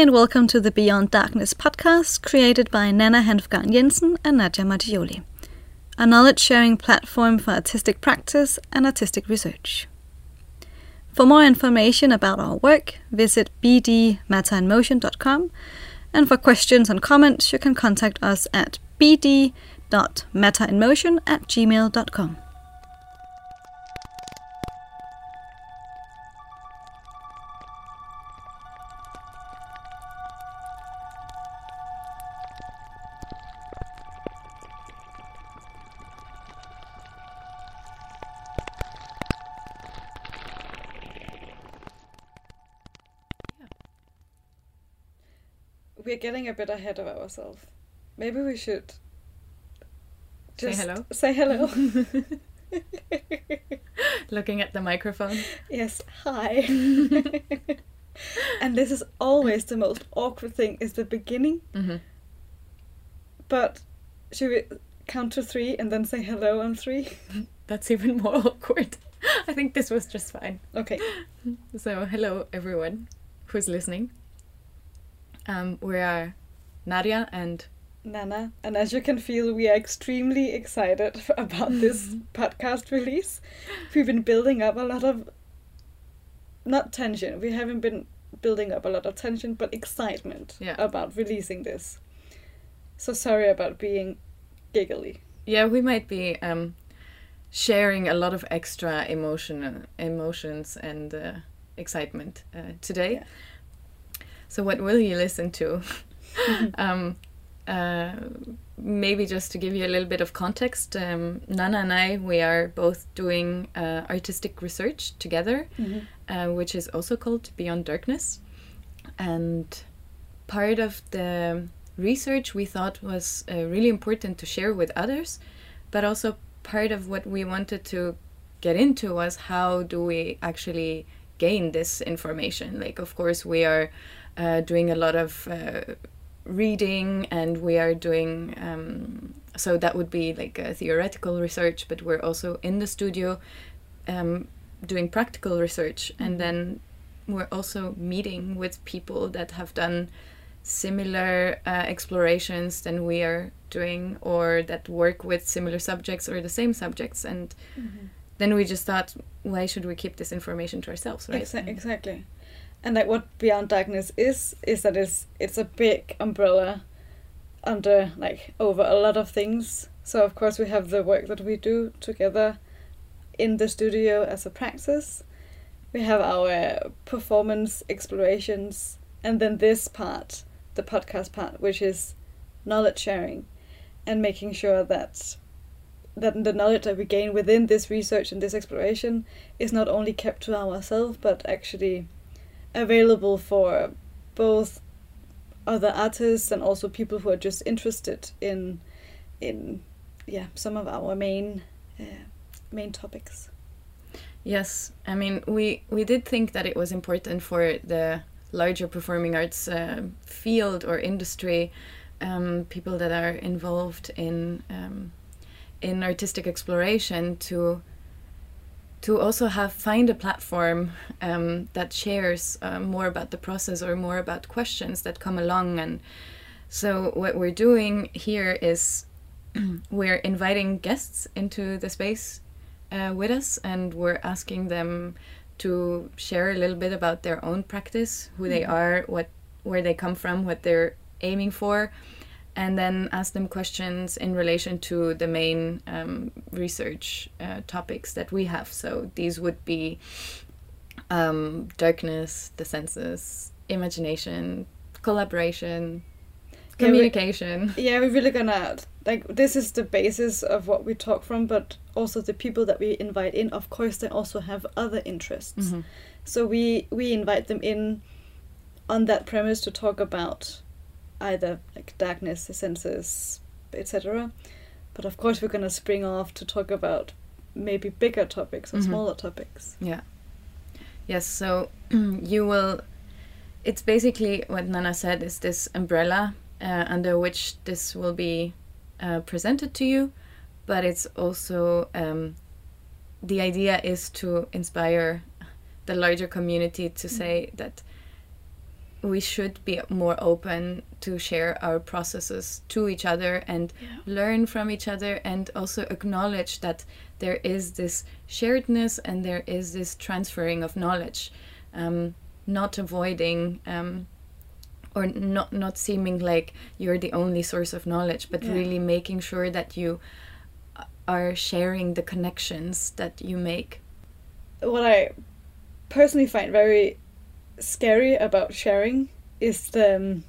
and welcome to the Beyond Darkness podcast created by Nana Hanfgarn Jensen and Nadia Mattioli, a knowledge sharing platform for artistic practice and artistic research. For more information about our work, visit bdmatterandmotion.com, and for questions and comments, you can contact us at bd.matterinmotion at gmail.com. we're getting a bit ahead of ourselves. Maybe we should just say hello. Say hello. Looking at the microphone. Yes, hi. and this is always the most awkward thing is the beginning. Mm-hmm. But should we count to three and then say hello on three? That's even more awkward. I think this was just fine. Okay. So, hello everyone who's listening. Um, we are Nadia and Nana, and as you can feel, we are extremely excited about this podcast release. We've been building up a lot of not tension. We haven't been building up a lot of tension, but excitement yeah. about releasing this. So sorry about being giggly. Yeah, we might be um, sharing a lot of extra emotion, emotions, and uh, excitement uh, today. Yeah. So, what will you listen to? um, uh, maybe just to give you a little bit of context, um, Nana and I, we are both doing uh, artistic research together, mm-hmm. uh, which is also called Beyond Darkness. And part of the research we thought was uh, really important to share with others, but also part of what we wanted to get into was how do we actually gain this information? Like, of course, we are uh, doing a lot of uh, reading and we are doing um, so that would be like a theoretical research but we're also in the studio um, doing practical research mm-hmm. and then we're also meeting with people that have done similar uh, explorations than we are doing or that work with similar subjects or the same subjects and mm-hmm. then we just thought why should we keep this information to ourselves right Exa- exactly and like what Beyond Darkness is is that it's it's a big umbrella under like over a lot of things. So of course we have the work that we do together in the studio as a practice. We have our performance explorations and then this part, the podcast part, which is knowledge sharing and making sure that that the knowledge that we gain within this research and this exploration is not only kept to ourselves but actually available for both other artists and also people who are just interested in in yeah some of our main uh, main topics. Yes. I mean we we did think that it was important for the larger performing arts uh, field or industry um, people that are involved in um, in artistic exploration to to also have find a platform um, that shares uh, more about the process or more about questions that come along and so what we're doing here is we're inviting guests into the space uh, with us and we're asking them to share a little bit about their own practice who they mm-hmm. are what where they come from what they're aiming for and then ask them questions in relation to the main um, research uh, topics that we have. So these would be um, darkness, the senses, imagination, collaboration, communication. Yeah, we, yeah, we're really gonna like this is the basis of what we talk from, but also the people that we invite in, of course, they also have other interests. Mm-hmm. So we we invite them in on that premise to talk about either like darkness, the senses, etc. But of course, we're gonna spring off to talk about maybe bigger topics or mm-hmm. smaller topics. Yeah. Yes. So you will. It's basically what Nana said is this umbrella uh, under which this will be uh, presented to you, but it's also um, the idea is to inspire the larger community to mm-hmm. say that we should be more open to share our processes to each other and Yeah. learn from each other and also acknowledge that there is this sharedness and there is this transferring of knowledge um, not avoiding um, or not not seeming like you're the only source of knowledge but Yeah. really making sure that you are sharing the connections that you make what I personally find very scary about sharing is the um,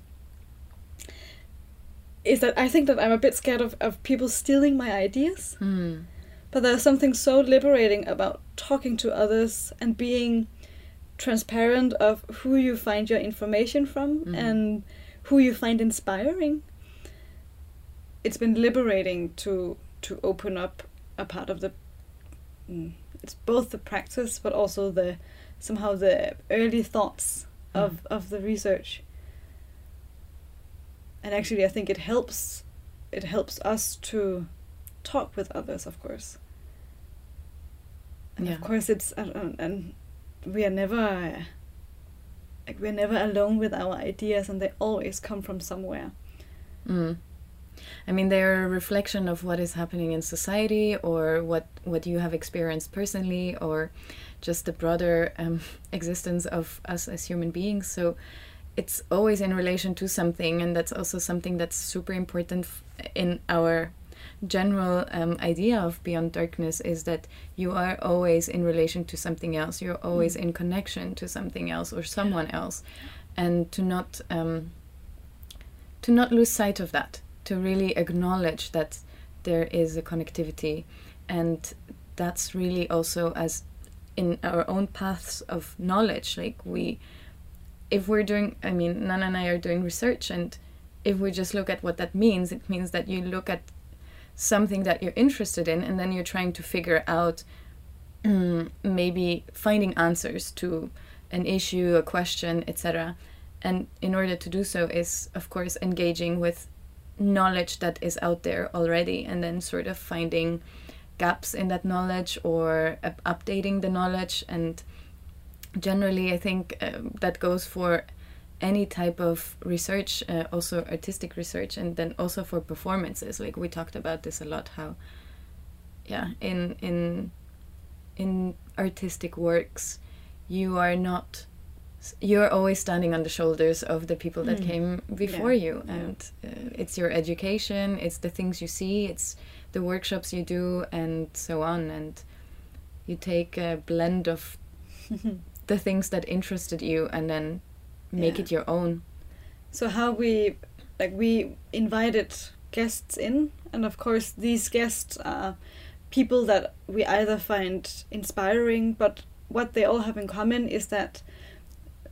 is that I think that I'm a bit scared of, of people stealing my ideas. Hmm. But there's something so liberating about talking to others and being transparent of who you find your information from Mhm. and who you find inspiring. It's been liberating to to open up a part of the mm, it's both the practice but also the somehow the early thoughts of of the research. And actually I think it helps it helps us to talk with others, of course. And Yeah. of course, it's and, and- and we are never like we're never alone with our ideas, and they always come from somewhere. Mm. I mean, they're a reflection of what is happening in society, or what what you have experienced personally, or just the broader um, existence of us as human beings. So it's always in relation to something, and that's also something that's super important in our general um, idea of beyond darkness is that you are always in relation to something else. You're always in connection to something else or someone else. And to not um, to not lose sight of that to really acknowledge that there is a connectivity. And that's really also as in our own paths of knowledge like we if we're doing i mean nana and i are doing research and if we just look at what that means it means that you look at something that you're interested in and then you're trying to figure out mm, maybe finding answers to an issue a question etc and in order to do so is of course engaging with knowledge that is out there already and then sort of finding gaps in that knowledge or up- updating the knowledge. And generally i think um, that goes for any type of research uh, also artistic research and then also for performances. Like we talked about this a lot how yeah in in in artistic works you are not you're always standing on the shoulders of the people that Mm. came before Yeah, you yeah. and uh, it's your education it's the things you see it's the workshops you do and so on and you take a blend of the things that interested you and then make Yeah. it your own So how we like we invited guests in, and of course these guests are people that we either find inspiring, but what they all have in common is that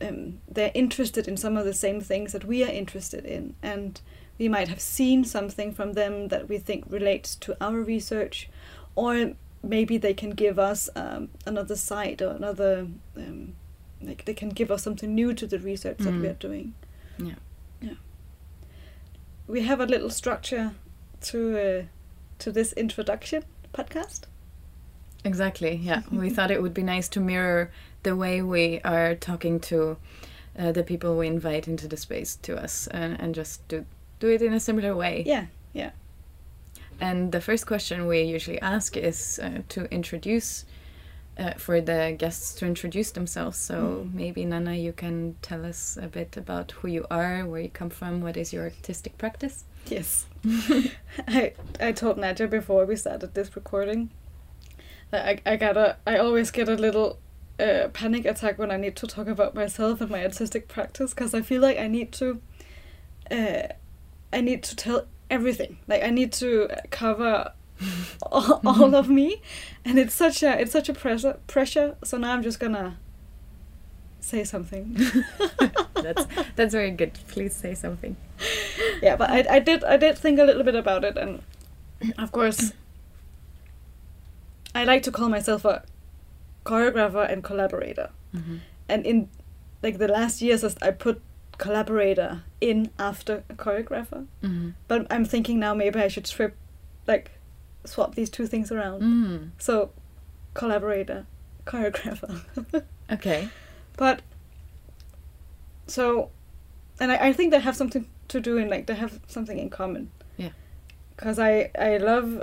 um, they're interested in some of the same things that we are interested in, and we might have seen something from them that we think relates to our research, or maybe they can give us um, another side or another um, like they can give us something new to the research that we Mm. are doing yeah we have a little structure to uh, to this introduction podcast. Exactly. Yeah, we thought it would be nice to mirror the way we are talking to uh, the people we invite into the space to us, and, and just do do it in a similar way. Yeah, yeah. And the first question we usually ask is uh, to introduce. Uh, for the guests to introduce themselves. So Mhm. maybe Nana, you can tell us a bit about who you are, where you come from, what is your artistic practice. Yes. I I told Nadia before we started this recording that I I got a I always get a little uh, panic attack when I need to talk about myself and my artistic practice because I feel like I need to uh, I need to tell everything. Like I need to cover all, all of me, and it's such a it's such a pressure pressure. So now I'm just gonna say something. that's that's very good. Please say something. yeah, but I, I did I did think a little bit about it, and of course, I like to call myself a choreographer and collaborator. Mm-hmm. And in like the last years, I put collaborator in after a choreographer. Mm-hmm. But I'm thinking now maybe I should strip, like, swap these two things around. Mm. So, collaborator, choreographer. Okay. But so and I, I think they have something to do in like they have something in common. Yeah. Because I I love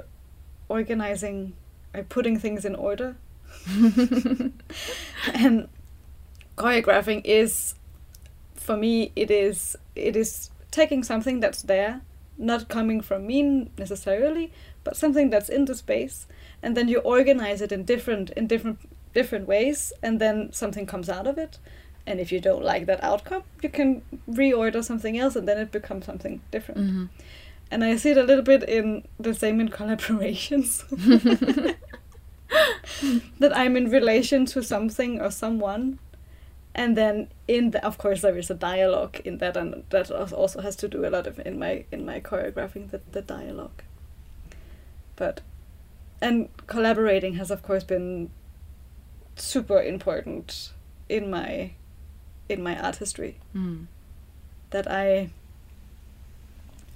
organizing, I like, putting things in order, and choreographing is, for me, it is it is taking something that's there, not coming from me necessarily, but something that's in the space, and then you organize it in different in different different ways, and then something comes out of it. And if you don't like that outcome, you can reorder something else, and then it becomes something different. Mm-hmm. And I see it a little bit in the same in collaborations. that I'm in relation to something or someone, and then in the, of course there is a dialogue in that, and that also has to do a lot of in my in my choreographing the the dialogue. But, and collaborating has of course been super important in my in my art history Mm. that I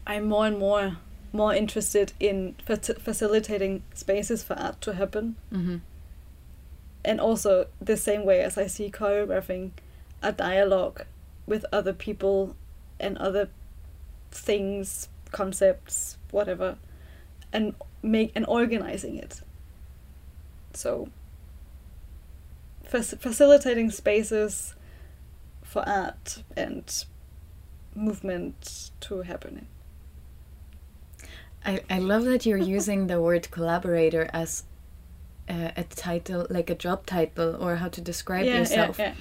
I'm more and more more interested in faci- facilitating spaces for art to happen. Mm-hmm. and also the same way as I see choreographing a dialogue with other people and other things concepts whatever and make and organizing it. So fac- facilitating spaces for art and movement to happen I, I love that you're using the word collaborator as a, a title, like a job title, or how to describe yourself. yeah,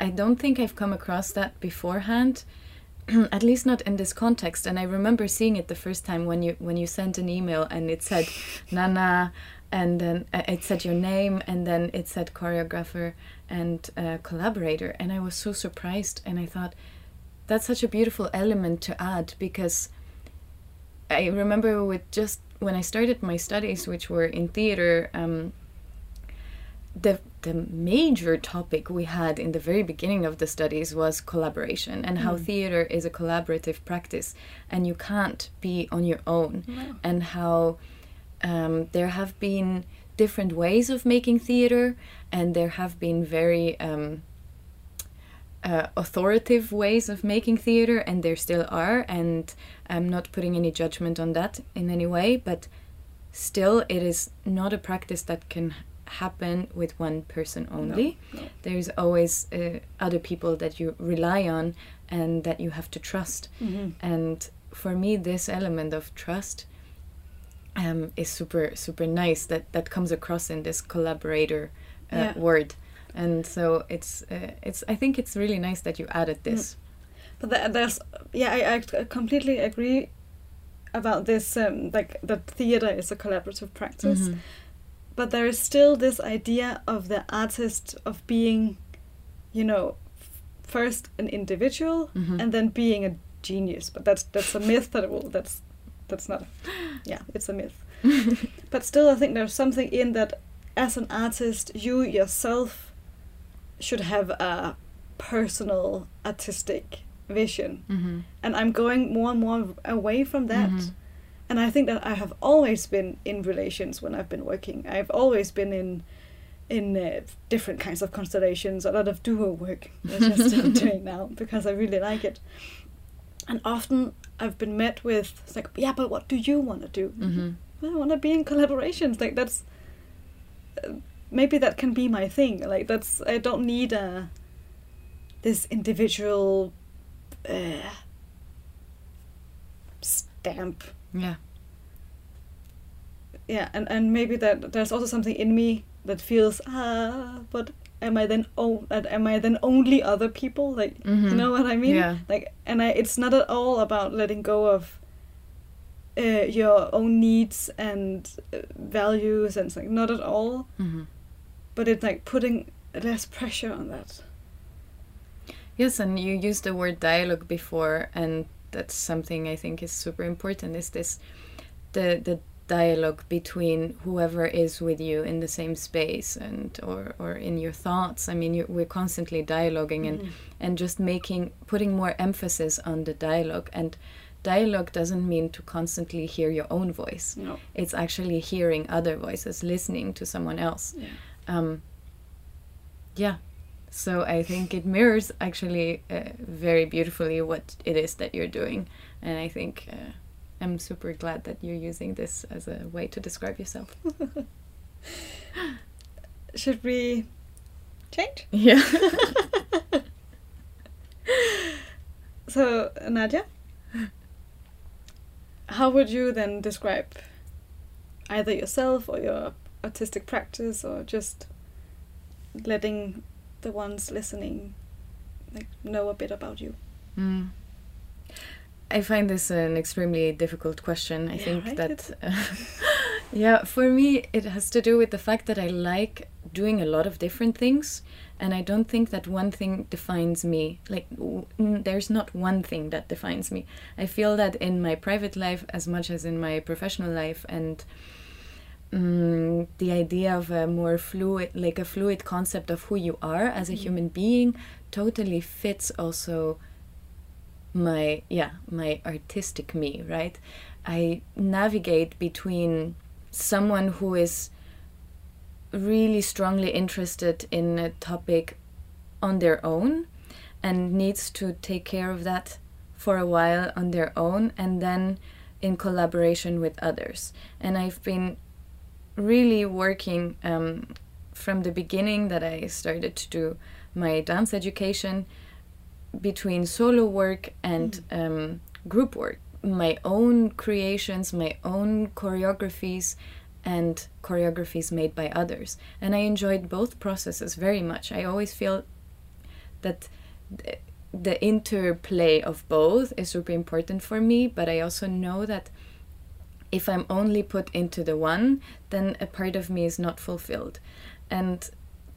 I don't think I've come across that beforehand, at least not in this context. And I remember seeing it the first time when you when you sent an email and it said Nana, and then uh, it said your name, and then it said choreographer and uh, collaborator, and I was so surprised, and I thought that's such a beautiful element to add because I remember with just when I started my studies, which were in theater. Um, the the major topic we had in the very beginning of the studies was collaboration and how Mm. theater is a collaborative practice and you can't be on your own No. and how um, there have been different ways of making theater and there have been very um, uh, authoritative ways of making theater and there still are and i'm not putting any judgment on that in any way but still it is not a practice that can happen with one person only no. there's always uh, other people that you rely on and that you have to trust Mhm. and for me this element of trust um, is super super nice that that comes across in this collaborator uh, Yeah. word and so it's uh, it's i think it's really nice that you added this But there's yeah, I, I completely agree about this. Um, like that theater is a collaborative practice, Mhm. but there is still this idea of the artist of being, you know, f- first an individual Mhm. and then being a genius. But that's that's a myth that will that's that's not. Yeah, it's a myth. but still, I think there's something in that. As an artist, you yourself should have a personal artistic vision Mhm. and I'm going more and more away from that. Mhm. And I think that I have always been in relations when I've been working. I've always been in in uh, different kinds of constellations, a lot of duo work, which I'm still doing now because I really like it. And often I've been met with it's like, yeah, but what do you want to do? Mhm. I want to be in collaborations. Like that's uh, maybe that can be my thing. Like that's I don't need a this individual uh, stamp. yeah Yeah, and and maybe that there's also something in me that feels ah, but am I then oh, am I then only other people? Like you Mhm. know what I mean? Yeah. Like, and I, it's not at all about letting go of uh, your own needs and uh, values and like not at all. Mhm. But it's like putting less pressure on that. yes and you used the word dialogue before and that's something i think is super important is this the the dialogue between whoever is with you in the same space and or or in your thoughts i mean you, we're constantly dialoguing and Mhm. and just making putting more emphasis on the dialogue and dialogue doesn't mean to constantly hear your own voice No. it's actually hearing other voices listening to someone else Yeah. Um yeah So I think it mirrors actually uh, very beautifully what it is that you're doing, and I think uh, I'm super glad that you're using this as a way to describe yourself. Should we change? Yeah. So, Nadia, how would you then describe either yourself or your artistic practice or just letting the ones listening like know a bit about you? Mm. I find this an extremely difficult question. I Yeah, think right? that, yeah, for me, it has to do with the fact that I like doing a lot of different things, and I don't think that one thing defines me. Like, there's not one thing that defines me. I feel that in my private life, as much as in my professional life, and mm, the idea of a more fluid, like a fluid concept of who you are as a human being, totally fits also my yeah my artistic me right? I navigate between someone who is really strongly interested in a topic on their own and needs to take care of that for a while on their own and then in collaboration with others. And i've been really working um, from the beginning that i started to do my dance education between solo work and um, group work. My own creations, my own choreographies, and choreographies made by others. And I enjoyed both processes very much. I always feel that th- the interplay of both is super important for me, but I also know that if I'm only put into the one, then a part of me is not fulfilled. And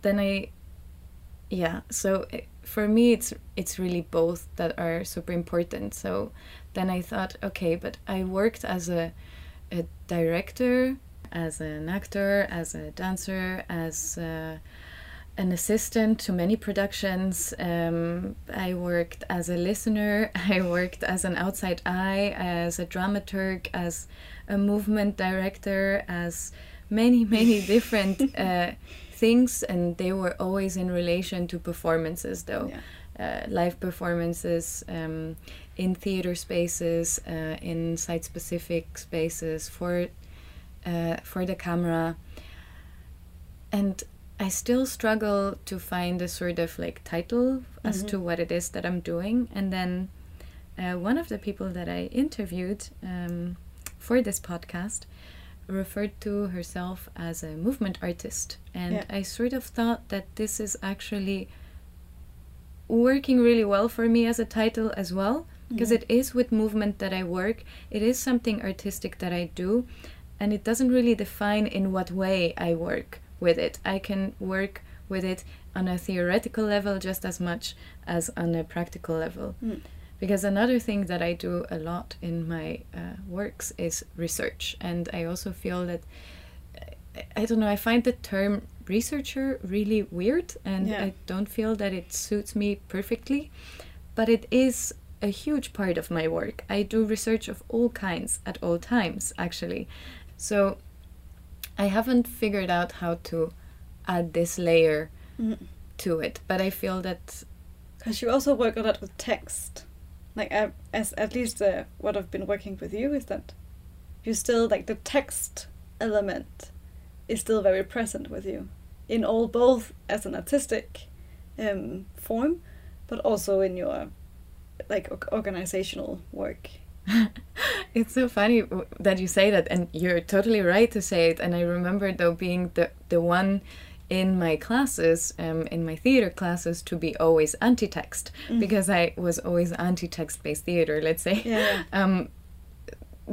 then I yeah so eh, for me it's it's really both that are super important so then i thought okay but i worked as a, a director as an actor as a dancer as a, an assistant to many productions. Um, i worked as a listener i worked as an outside eye as a dramaturg as a movement director as many many different uh, things and they were always in relation to performances though. Yeah. uh, live performances um, in theater spaces uh, in site specific spaces for uh, for the camera. And I still struggle to find a sort of like title as to what it is that I'm doing and then uh, one of the people that I interviewed um, for this podcast referred to herself as a movement artist. And Yeah. I sort of thought that this is actually working really well for me as a title as well, because it is with movement that I work. It is something artistic that I do, and it doesn't really define in what way I work with it. I can work with it on a theoretical level just as much as on a practical level. Mm. Because another thing that I do a lot in my uh, works is research, and I also feel that I- don't know. I find the term researcher really weird, and Yeah. I don't feel that it suits me perfectly. But it is a huge part of my work. I do research of all kinds at all times, actually. So I haven't figured out how to add this layer Mm. to it, but I feel that Because you also work a lot with text. Like, uh, as at least uh, what I've been working with you is that you still, like, the text element is still very present with you. In all, both as an artistic um, form, but also in your, like, organizational work. It's so funny that you say that, and you're totally right to say it. And I remember though being the the one in my classes, um, in my theater classes, to be always anti-text because I was always anti-text based theater. Let's say. Yeah. Um,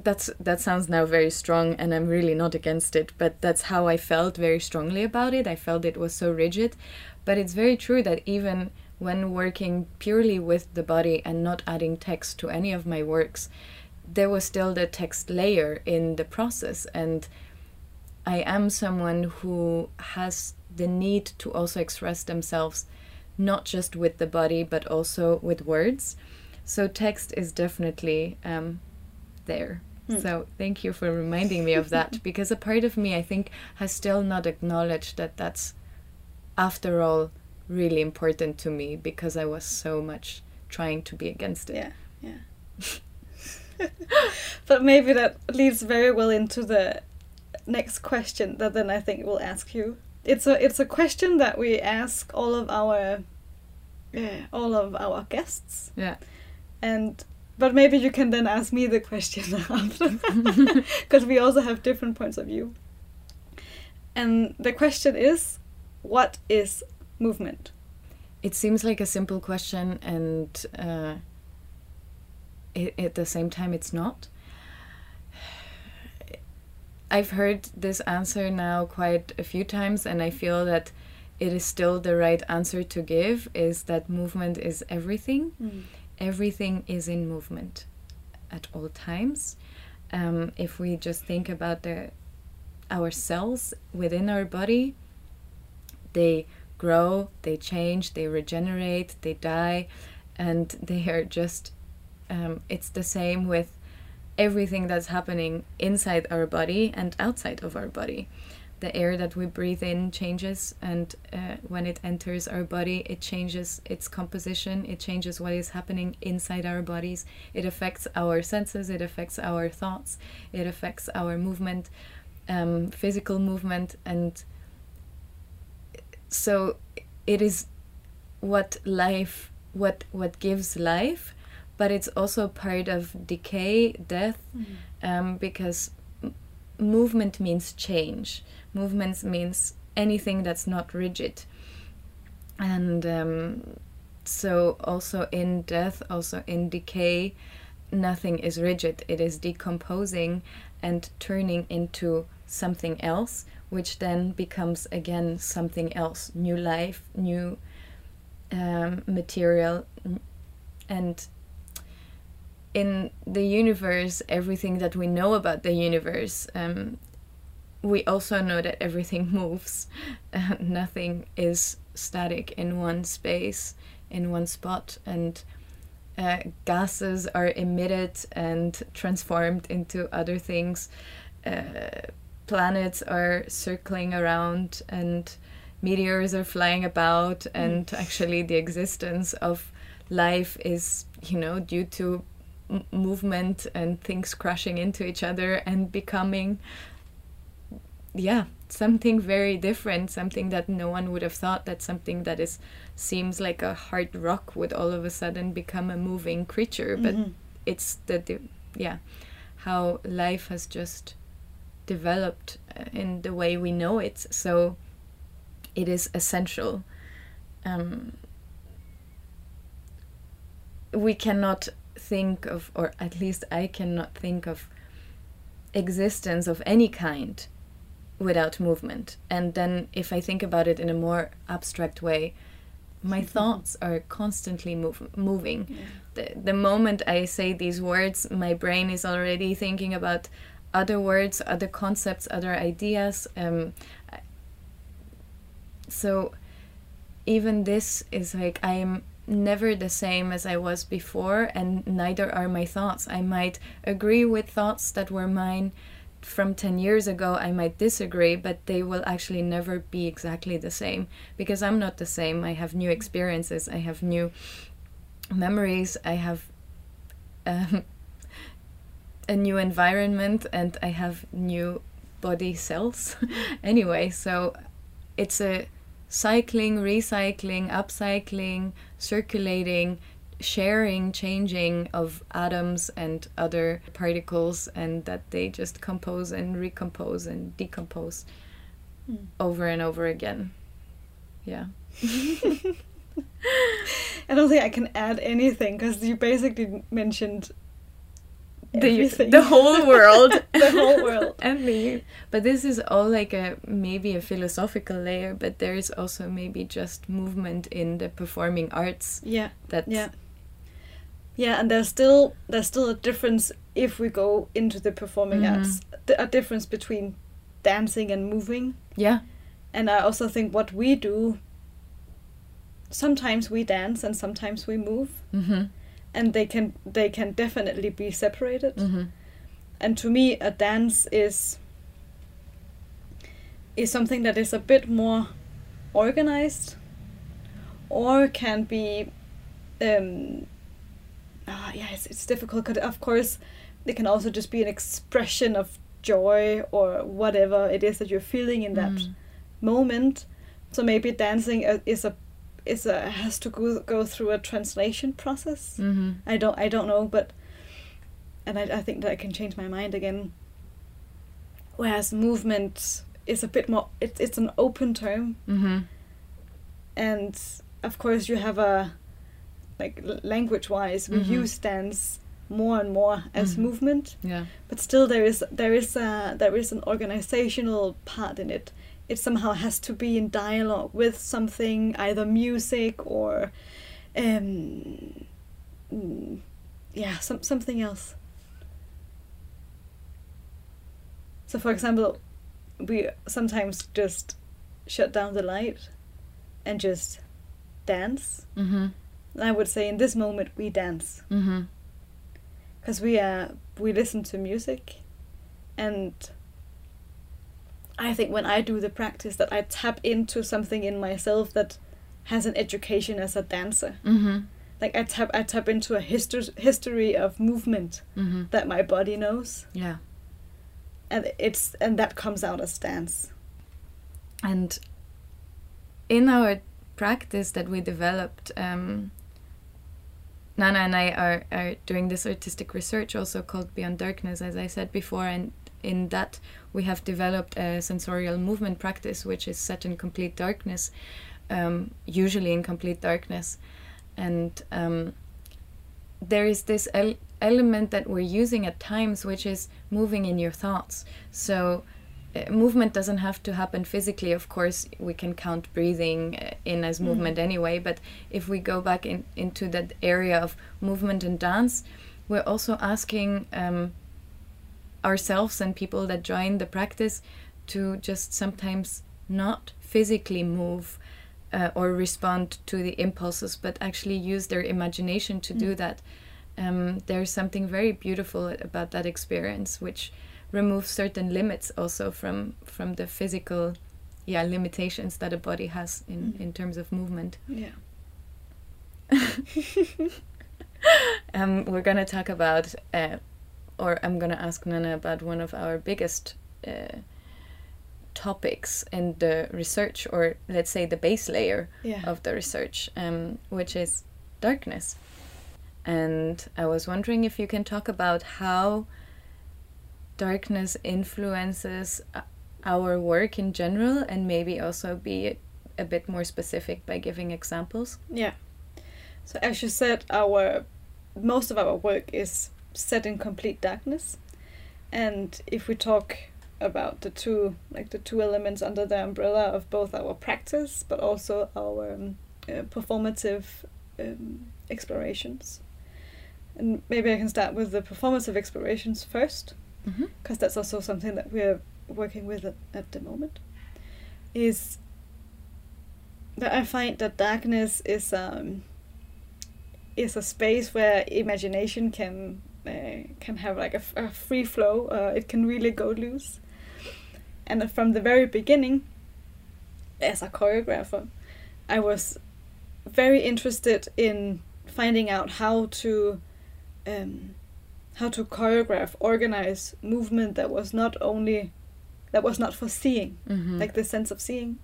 that's that sounds now very strong, and I'm really not against it. But that's how I felt very strongly about it. I felt it was so rigid, but it's very true that even when working purely with the body and not adding text to any of my works, there was still the text layer in the process. And I am someone who has the need to also express themselves not just with the body but also with words. So text is definitely um, there. So thank you for reminding me of that because a part of me I think has still not acknowledged that that's after all really important to me because I was so much trying to be against it. Yeah, yeah. but maybe that leads very well into the next question that then I think we'll ask you. It's a it's a question that we ask all of our yeah, all of our guests. Yeah. And but maybe you can then ask me the question after because we also have different points of view. And the question is what is movement? It seems like a simple question and uh, it, at the same time it's not. I've heard this answer now quite a few times, and I feel that it is still the right answer to give is that movement is everything. Mm. Everything is in movement at all times. Um, if we just think about the our cells within our body, they grow, they change, they regenerate, they die, and they are just. Um, it's the same with everything that's happening inside our body and outside of our body. The air that we breathe in changes, and uh, when it enters our body, it changes its composition, it changes what is happening inside our bodies. It affects our senses, it affects our thoughts, it affects our movement, um, physical movement, and so it is what life, what, what gives life but it's also part of decay, death, Mm-hmm. um, because m- movement means change. Movement means anything that's not rigid. And um, so, also in death, also in decay, nothing is rigid. It is decomposing and turning into something else, which then becomes again something else new life, new um, material. And in the universe, everything that we know about the universe, um, we also know that everything moves. Nothing is static in one space, in one spot, and uh, gases are emitted and transformed into other things. Uh, planets are circling around, and meteors are flying about, and actually, the existence of life is, you know, due to m- movement and things crashing into each other and becoming yeah something very different something that no one would have thought that something that is seems like a hard rock would all of a sudden become a moving creature but Mhm. it's the, the yeah how life has just developed uh, in the way we know it so it is essential. Um, we cannot think of or at least i cannot think of existence of any kind without movement. And then if i think about it in a more abstract way my thoughts are constantly move, moving. Yeah. the, the moment I say these words, my brain is already thinking about other words, other concepts, other ideas. Um, so even this is like I am never the same as I was before, and neither are my thoughts. I might agree with thoughts that were mine from 10 years ago. I might disagree, but they will actually never be exactly the same because I'm not the same. I have new experiences, I have new memories, I have um, a new environment, and I have new body cells. anyway, so it's a cycling, recycling, upcycling, circulating, sharing, changing of atoms and other particles, and that they just compose and recompose and decompose Mm. over and over again. Yeah. I don't think I can add anything because you basically mentioned The, the whole world. the whole world. and me. But this is all like a maybe a philosophical layer, but there is also maybe just movement in the performing arts Yeah, that yeah, yeah. And there's still there's still a difference if we go into the performing Mhm. arts. th- A difference between dancing and moving. yeah And I also think what we do. Sometimes we dance and sometimes we move, mm-hmm. And they can they can definitely be separated. Mm-hmm. and to me a dance is is something that is a bit more organized or can be um ah yeah it's, it's difficult because of course it can also just be an expression of joy or whatever it is that you're feeling in that Mm. moment so maybe dancing uh, is a is a has to go, go through a translation process Mm-hmm. i don't i don't know but and I, I think that i can change my mind again whereas movement is a bit more it, it's an open term Mm-hmm. and of course you have a like language wise we Mhm. use dance more and more as Mhm. movement Yeah. but still there is there is a there is an organizational part in it it somehow has to be in dialogue with something either music or um mm, yeah some something else so for example we sometimes just shut down the light and just dance Mm-hmm. i would say in this moment we dance Mm-hmm. because we uh we listen to music and i think when i do the practice that i tap into something in myself that has an education as a dancer Mm-hmm. like i tap i tap into a history history of movement Mm-hmm. that my body knows Yeah. and it's and that comes out as dance And in our practice that we developed, um, Nana and I are, are doing this artistic research also called Beyond Darkness, as I said before. And in that, we have developed a sensorial movement practice, which is set in complete darkness, um, usually in complete darkness. And um, there is this el- element that we're using at times, which is moving in your thoughts. So uh, movement doesn't have to happen physically. Of course, we can count breathing uh, in as movement anyway. But if we go back in, into that area of movement and dance, we're also asking um, ourselves and people that join the practice to just sometimes not physically move uh, or respond to the impulses, but actually use their imagination to do that. Um, there's something very beautiful about that experience, which removes certain limits also from from the physical, yeah, limitations that a body has in in terms of movement. yeah Um, we're gonna talk about, uh, or I'm gonna ask Nana about one of our biggest uh, topics in the research, or let's say the base layer yeah of the research, um, which is darkness. And I was wondering if you can talk about how darkness influences our work in general, and maybe also be a bit more specific by giving examples. Yeah. So as you said, our most of our work is set in complete darkness, and if we talk about the two like the two elements under the umbrella of both our practice but also our um, uh, performative um, explorations, and maybe I can start with the performative explorations first Mm-hmm. because that's also something that we're working with at, at the moment is that I find that darkness is um is a space where imagination can can have like a free flow uh, it can really go loose and from the very beginning as a choreographer I was very interested in finding out how to um, how to choreograph organize movement that was not only that was not for seeing Mm-hmm. like the sense of seeing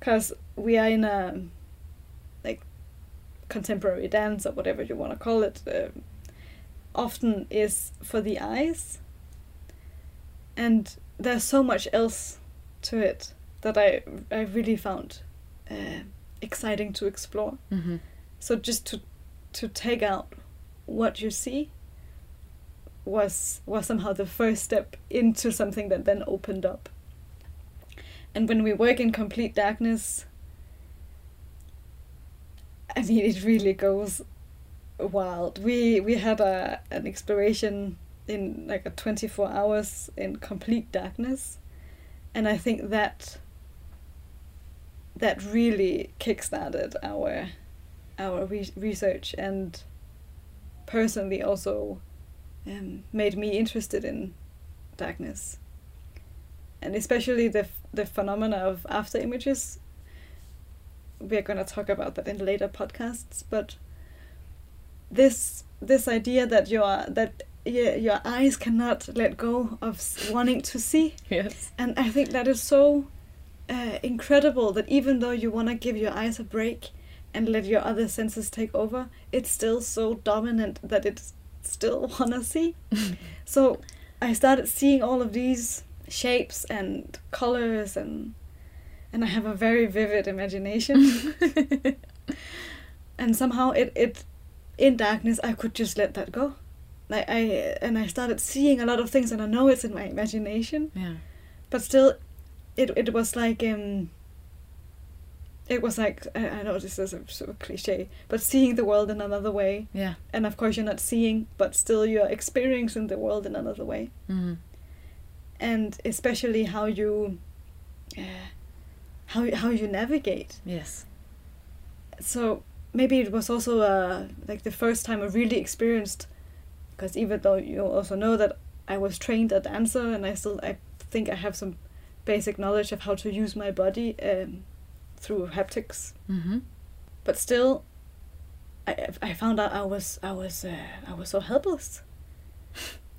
because we are in a like contemporary dance or whatever you want to call it um often is for the eyes and there's so much else to it that i i really found uh, exciting to explore Mm-hmm. so just to to take out what you see was was somehow the first step into something that then opened up. And when we work in complete darkness, I mean it really goes wild. We we had a an exploration in like a twenty four hours in complete darkness, and I think that that really kickstarted our our re- research and personally also um, made me interested in darkness and especially the f- the phenomena of after images we're gonna talk about that in later podcasts. But this this idea that your that your, your eyes cannot let go of wanting to see, Yes. and I think that is so uh, incredible that even though you want to give your eyes a break and let your other senses take over, it's still so dominant that it still wanna see. so I started seeing all of these shapes and colors and and I have a very vivid imagination. and somehow it, it in darkness I could just let that go. Like I and I started seeing a lot of things and I know it's in my imagination yeah. but still it it was like um it was like I, I know this is a sort of cliche but seeing the world in another way Yeah. and of course you're not seeing but still you're experiencing the world in another way Mm-hmm. and especially how you uh, how how you navigate Yes. so maybe it was also uh, like the first time I really experienced because even though you also know that I was trained a dancer and I still I think I have some basic knowledge of how to use my body um, through haptics Mm-hmm. but still I, I found out I was I was uh, I was so helpless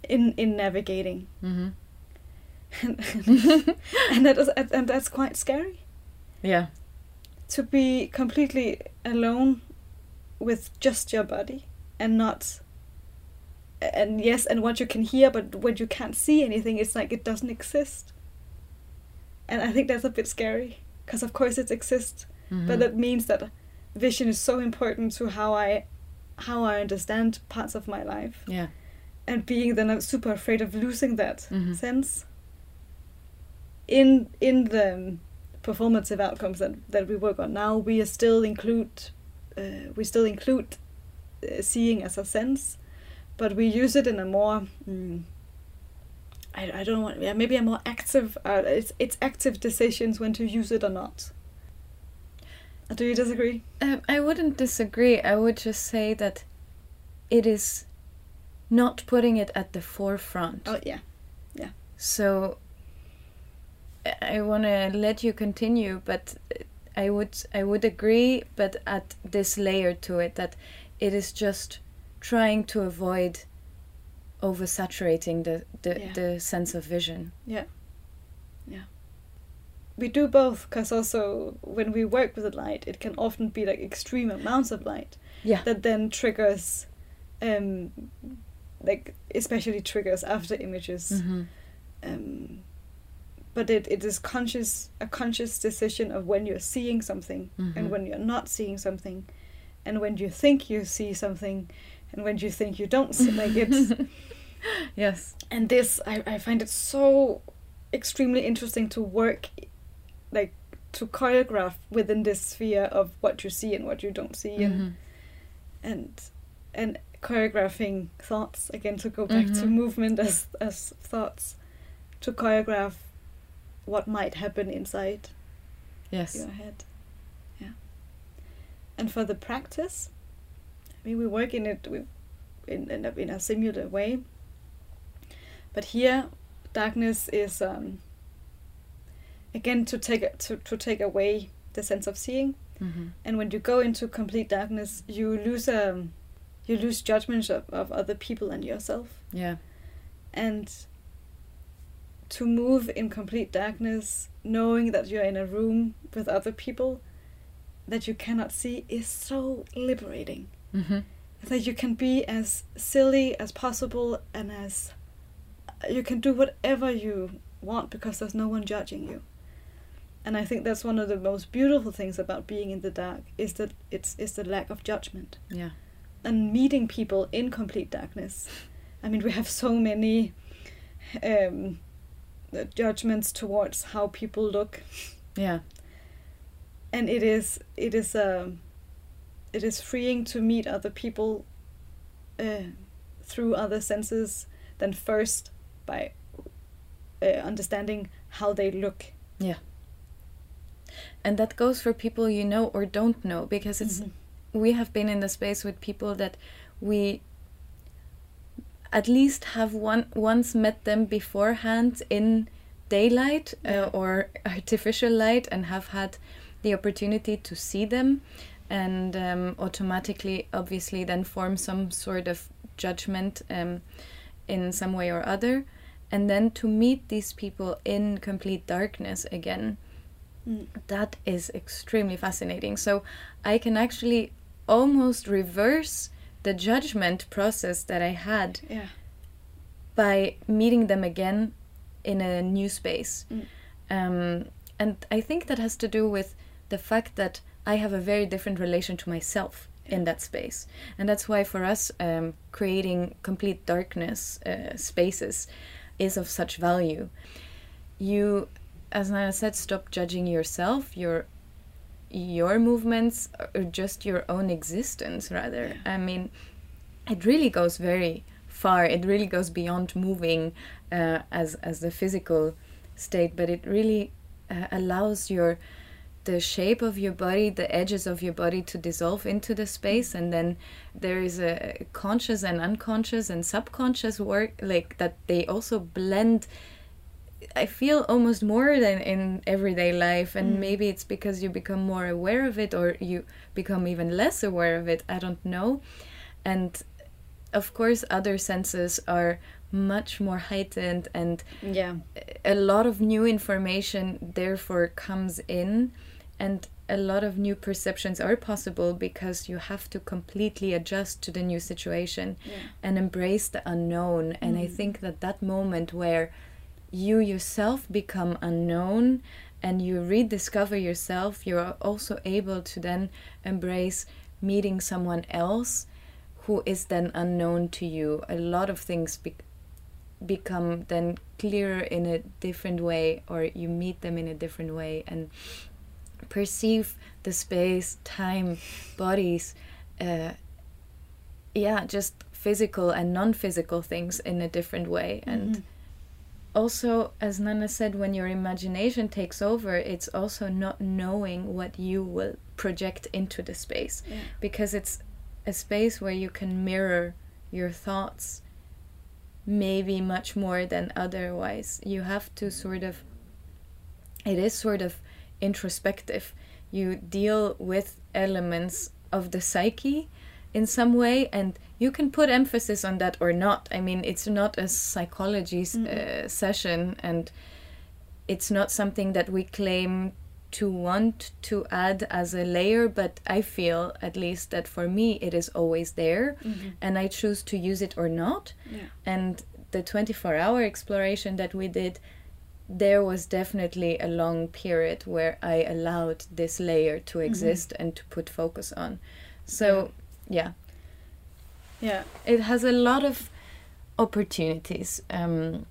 in in navigating Mm-hmm. and that is and that's quite scary Yeah. To be completely alone with just your body and not and yes and what you can hear but when you can't see anything it's like it doesn't exist and i think that's a bit scary because of course it exists Mhm. but that means that vision is so important to how i how i understand parts of my life Yeah. and being then i'm super afraid of losing that Mhm. sense in in the performative outcomes that, that we work on. Now we are still include uh, we still include uh, seeing as a sense but we use it in a more mm, I, I don't want yeah maybe a more active uh, it's it's active decisions when to use it or not. Uh, do you disagree? Um, I wouldn't disagree. I would just say that it is not putting it at the forefront. oh yeah, yeah. So I- want to let you continue, but I would I would agree, but at this layer to it that it is just trying to avoid oversaturating the the, Yeah. the sense of vision. Yeah. Yeah. We do both because also when we work with the light it can often be like extreme amounts of light Yeah. that then triggers um like especially triggers after images Mm-hmm. um but it, it is conscious a conscious decision of when you're seeing something Mhm. and when you're not seeing something and when you think you see something and when you think you don't see like it's yes. and this I, I find it so extremely interesting to work like to choreograph within this sphere of what you see and what you don't see and Mhm. and and choreographing thoughts again to go back to Mhm. movement as as thoughts to choreograph what might happen inside Yes. your head yeah and for the practice i mean we work in it we in in a, in a similar way but here darkness is um again to take to, to take away the sense of seeing Mm-hmm. and when you go into complete darkness you lose um you lose judgment of, of other people and yourself Yeah. and to move in complete darkness knowing that you're in a room with other people that you cannot see is so liberating Mm-hmm. that you can be as silly as possible and as you can do whatever you want because there's no one judging you and i think that's one of the most beautiful things about being in the dark is that it's is the lack of judgment Yeah. and meeting people in complete darkness. I mean, we have so many um, judgments towards how people look, Yeah. and it is it is um, it is freeing to meet other people uh, through other senses than first by uh, understanding how they look. Yeah. And that goes for people you know or don't know because it's Mhm. we have been in the space with people that we at least have one once met them beforehand in daylight Yeah. uh, or artificial light and have had the opportunity to see them and um, automatically, obviously, then form some sort of judgment um, in some way or other. And then to meet these people in complete darkness again, Mm. that is extremely fascinating. So I can actually almost reverse the judgment process that I had Yeah. by meeting them again in a new space. Mm. Um, and I think that has to do with the fact that I have a very different relation to myself in that space. And that's why for us, um, creating complete darkness uh, spaces is of such value. You, as Nana said, stop judging yourself, your your movements, or just your own existence, rather. I mean, it really goes very far. It really goes beyond moving uh, as as the physical state, but it really uh, allows your the shape of your body, the edges of your body to dissolve into the space, and then there is a conscious and unconscious and subconscious work like that. They also blend. I feel almost more than in everyday life, and Mm. maybe it's because you become more aware of it, or you become even less aware of it. I don't know, and of course, other senses are much more heightened and Yeah. a lot of new information therefore comes in and a lot of new perceptions are possible because you have to completely adjust to the new situation Yeah. and embrace the unknown and i Mm. think that that moment where you yourself become unknown and you rediscover yourself you're also able to then embrace meeting someone else who is then unknown to you a lot of things be- become then clearer in a different way or you meet them in a different way and perceive the space time bodies uh, yeah just physical and non-physical things in a different way and Mhm. Also as nana said when your imagination takes over it's also not knowing what you will project into the space. Yeah. because it's a space where you can mirror your thoughts maybe much more than otherwise. You have to mm. sort of it is sort of introspective. You deal with elements of the psyche in some way and you can put emphasis on that or not i mean it's not a psychology s- Mm. uh, session and it's not something that we claim to want to add as a layer but i feel at least that for me it is always there Mhm. and i choose to use it or not Yeah. and the 24 hour exploration that we did there was definitely a long period where i allowed this layer to exist and to put focus on so yeah, Yeah. Yeah it has a lot of opportunities um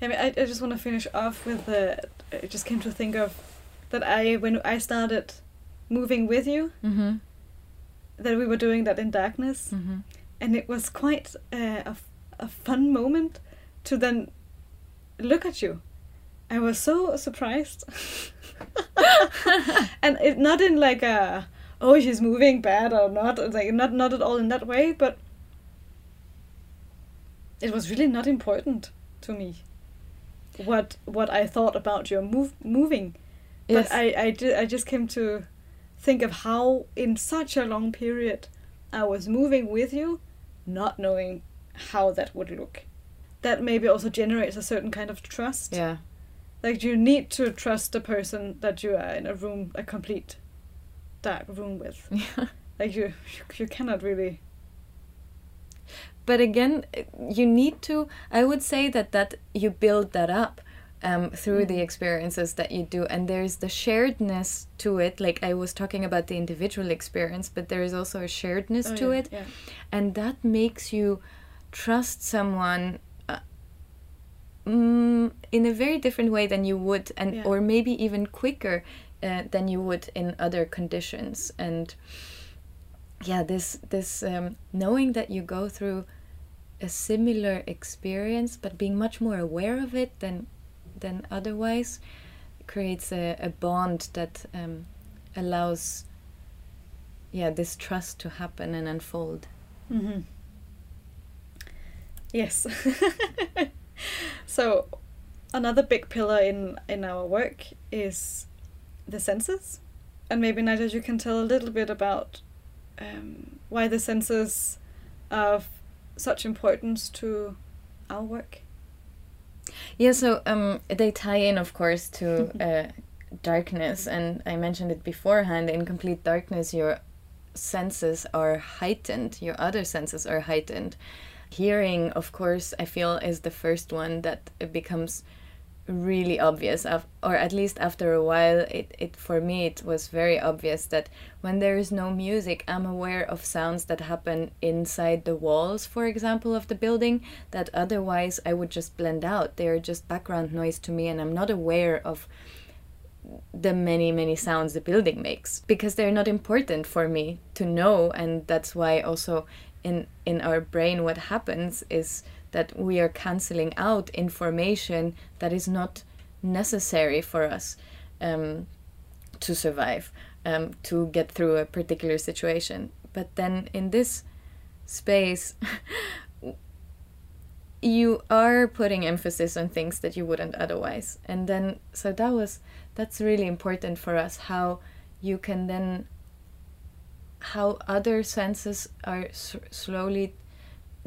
I mean, I, I just want to finish off with the. I just came to think of that I when I started moving with you mhm, that we were doing that in darkness mhm. and it was quite uh, a, a fun moment to then look at you. I was so surprised, and it not in like a oh she's moving bad or not it's like not not at all in that way, but it was really not important to me what what I thought about your move moving. yes But I I, ju- I just came to think of how in such a long period I was moving with you, not knowing how that would look. That maybe also generates a certain kind of trust. yeah Like you need to trust the person that you are in a room, a complete dark room with. yeah Like you, you, you cannot really. but again you need to i would say that that you build that up um, through the Mm. experiences that you do and there's the sharedness to it like i was talking about the individual experience but there is also a sharedness Oh, to yeah, it Yeah. and that makes you trust someone uh, mm, in a very different way than you would and Yeah. or maybe even quicker uh, than you would in other conditions and yeah this this um, knowing that you go through a similar experience but being much more aware of it than than otherwise creates a, a bond that um, allows yeah this trust to happen and unfold mm-hmm. Yes. so, another big pillar in in our work is the senses. and maybe Nadia, you can tell a little bit about um, why the senses are of such importance to our work. Yeah, so um, they tie in, of course, to uh, darkness, and I mentioned it beforehand. In complete darkness, your senses are heightened, your other senses are heightened. Hearing, of course, I feel is the first one that becomes really obvious or at least after a while it, it for me it was very obvious that when there is no music i'm aware of sounds that happen inside the walls for example of the building that otherwise i would just blend out. They're just background noise to me and i'm not aware of the many many sounds the building makes because they're not important for me to know and that's why also in in our brain what happens is that we are canceling out information that is not necessary for us um, to survive, um, to get through a particular situation. But then in this space, you are putting emphasis on things that you wouldn't otherwise. And then, so that was, that's really important for us how you can then, how other senses are s- slowly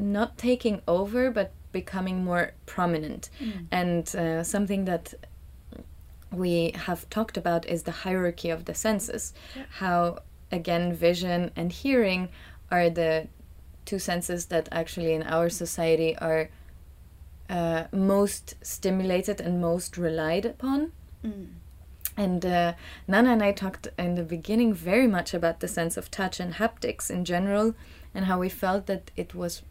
not taking over but becoming more prominent mm. and uh, something that we have talked about is the hierarchy of the senses yeah. how again vision and hearing are the two senses that actually in our society are uh, most stimulated and most relied upon mm. And uh, Nana and I talked in the beginning very much about the sense of touch and haptics in general, and how we felt that it was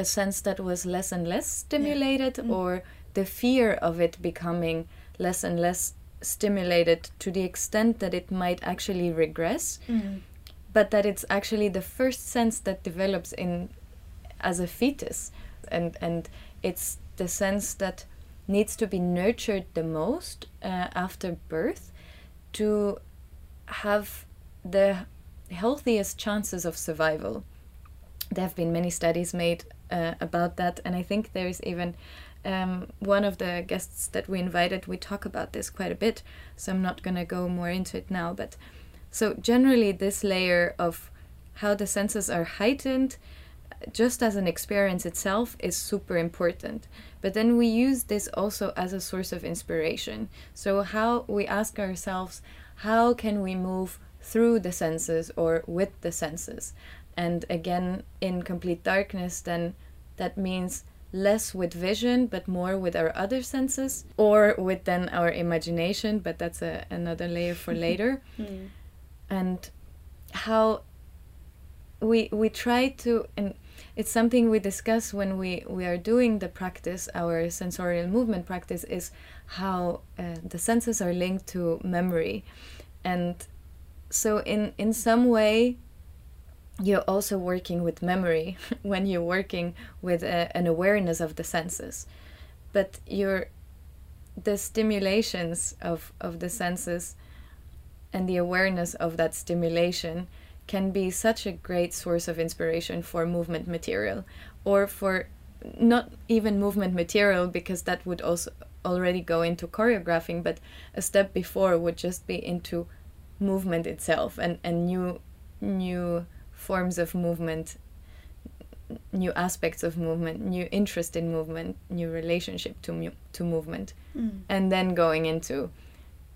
a sense that was less and less stimulated yeah. mm. or the fear of it becoming less and less stimulated to the extent that it might actually regress mm. but that it's actually the first sense that develops in as a fetus and and it's the sense that needs to be nurtured the most uh, after birth to have the healthiest chances of survival there have been many studies made uh, about that. And I think there's even um, one of the guests that we invited, we talk about this quite a bit. So I'm not going to go more into it now. But so generally, this layer of how the senses are heightened just as an experience itself is super important. But then we use this also as a source of inspiration. So, how we ask ourselves, how can we move through the senses or with the senses? And again in complete darkness then that means less with vision but more with our other senses or with then our imagination but that's a, another layer for later mm. and how we we try to and it's something we discuss when we we are doing the practice our sensorial movement practice is how uh, the senses are linked to memory and so in in some way you're also working with memory when you're working with a, an awareness of the senses. But your the stimulations of, of the senses and the awareness of that stimulation can be such a great source of inspiration for movement material or for not even movement material because that would also already go into choreographing but a step before would just be into movement itself and, and new new forms of movement new aspects of movement new interest in movement new relationship to mu- to movement mm. and then going into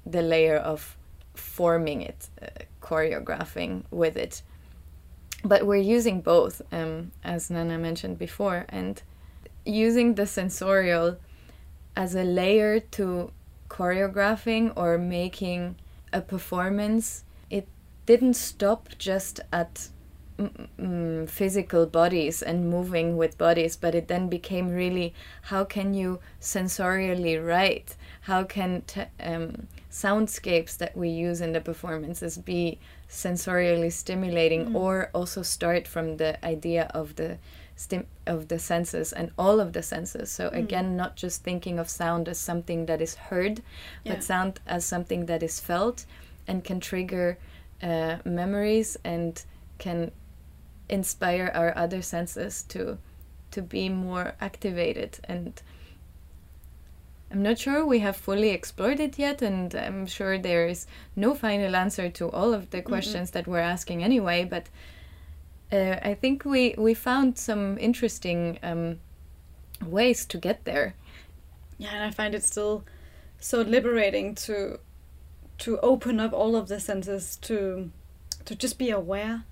the layer of forming it uh, choreographing with it but we're using both um, as nana mentioned before and using the sensorial as a layer to choreographing or making a performance it didn't stop just at mm, physical bodies and moving with bodies, but it then became really how can you sensorially write? How can t- um, soundscapes that we use in the performances be sensorially stimulating, mm. or also start from the idea of the stim- of the senses and all of the senses. So mm. again, not just thinking of sound as something that is heard, yeah. but sound as something that is felt and can trigger uh, memories and can inspire our other senses to to be more activated and I'm not sure we have fully explored it yet, and I'm sure there is no final answer to all of the questions that we're asking anyway. But uh, I think we we found some interesting um, ways to get there. Yeah, and I find it still so liberating to to open up all of the senses to to just be aware.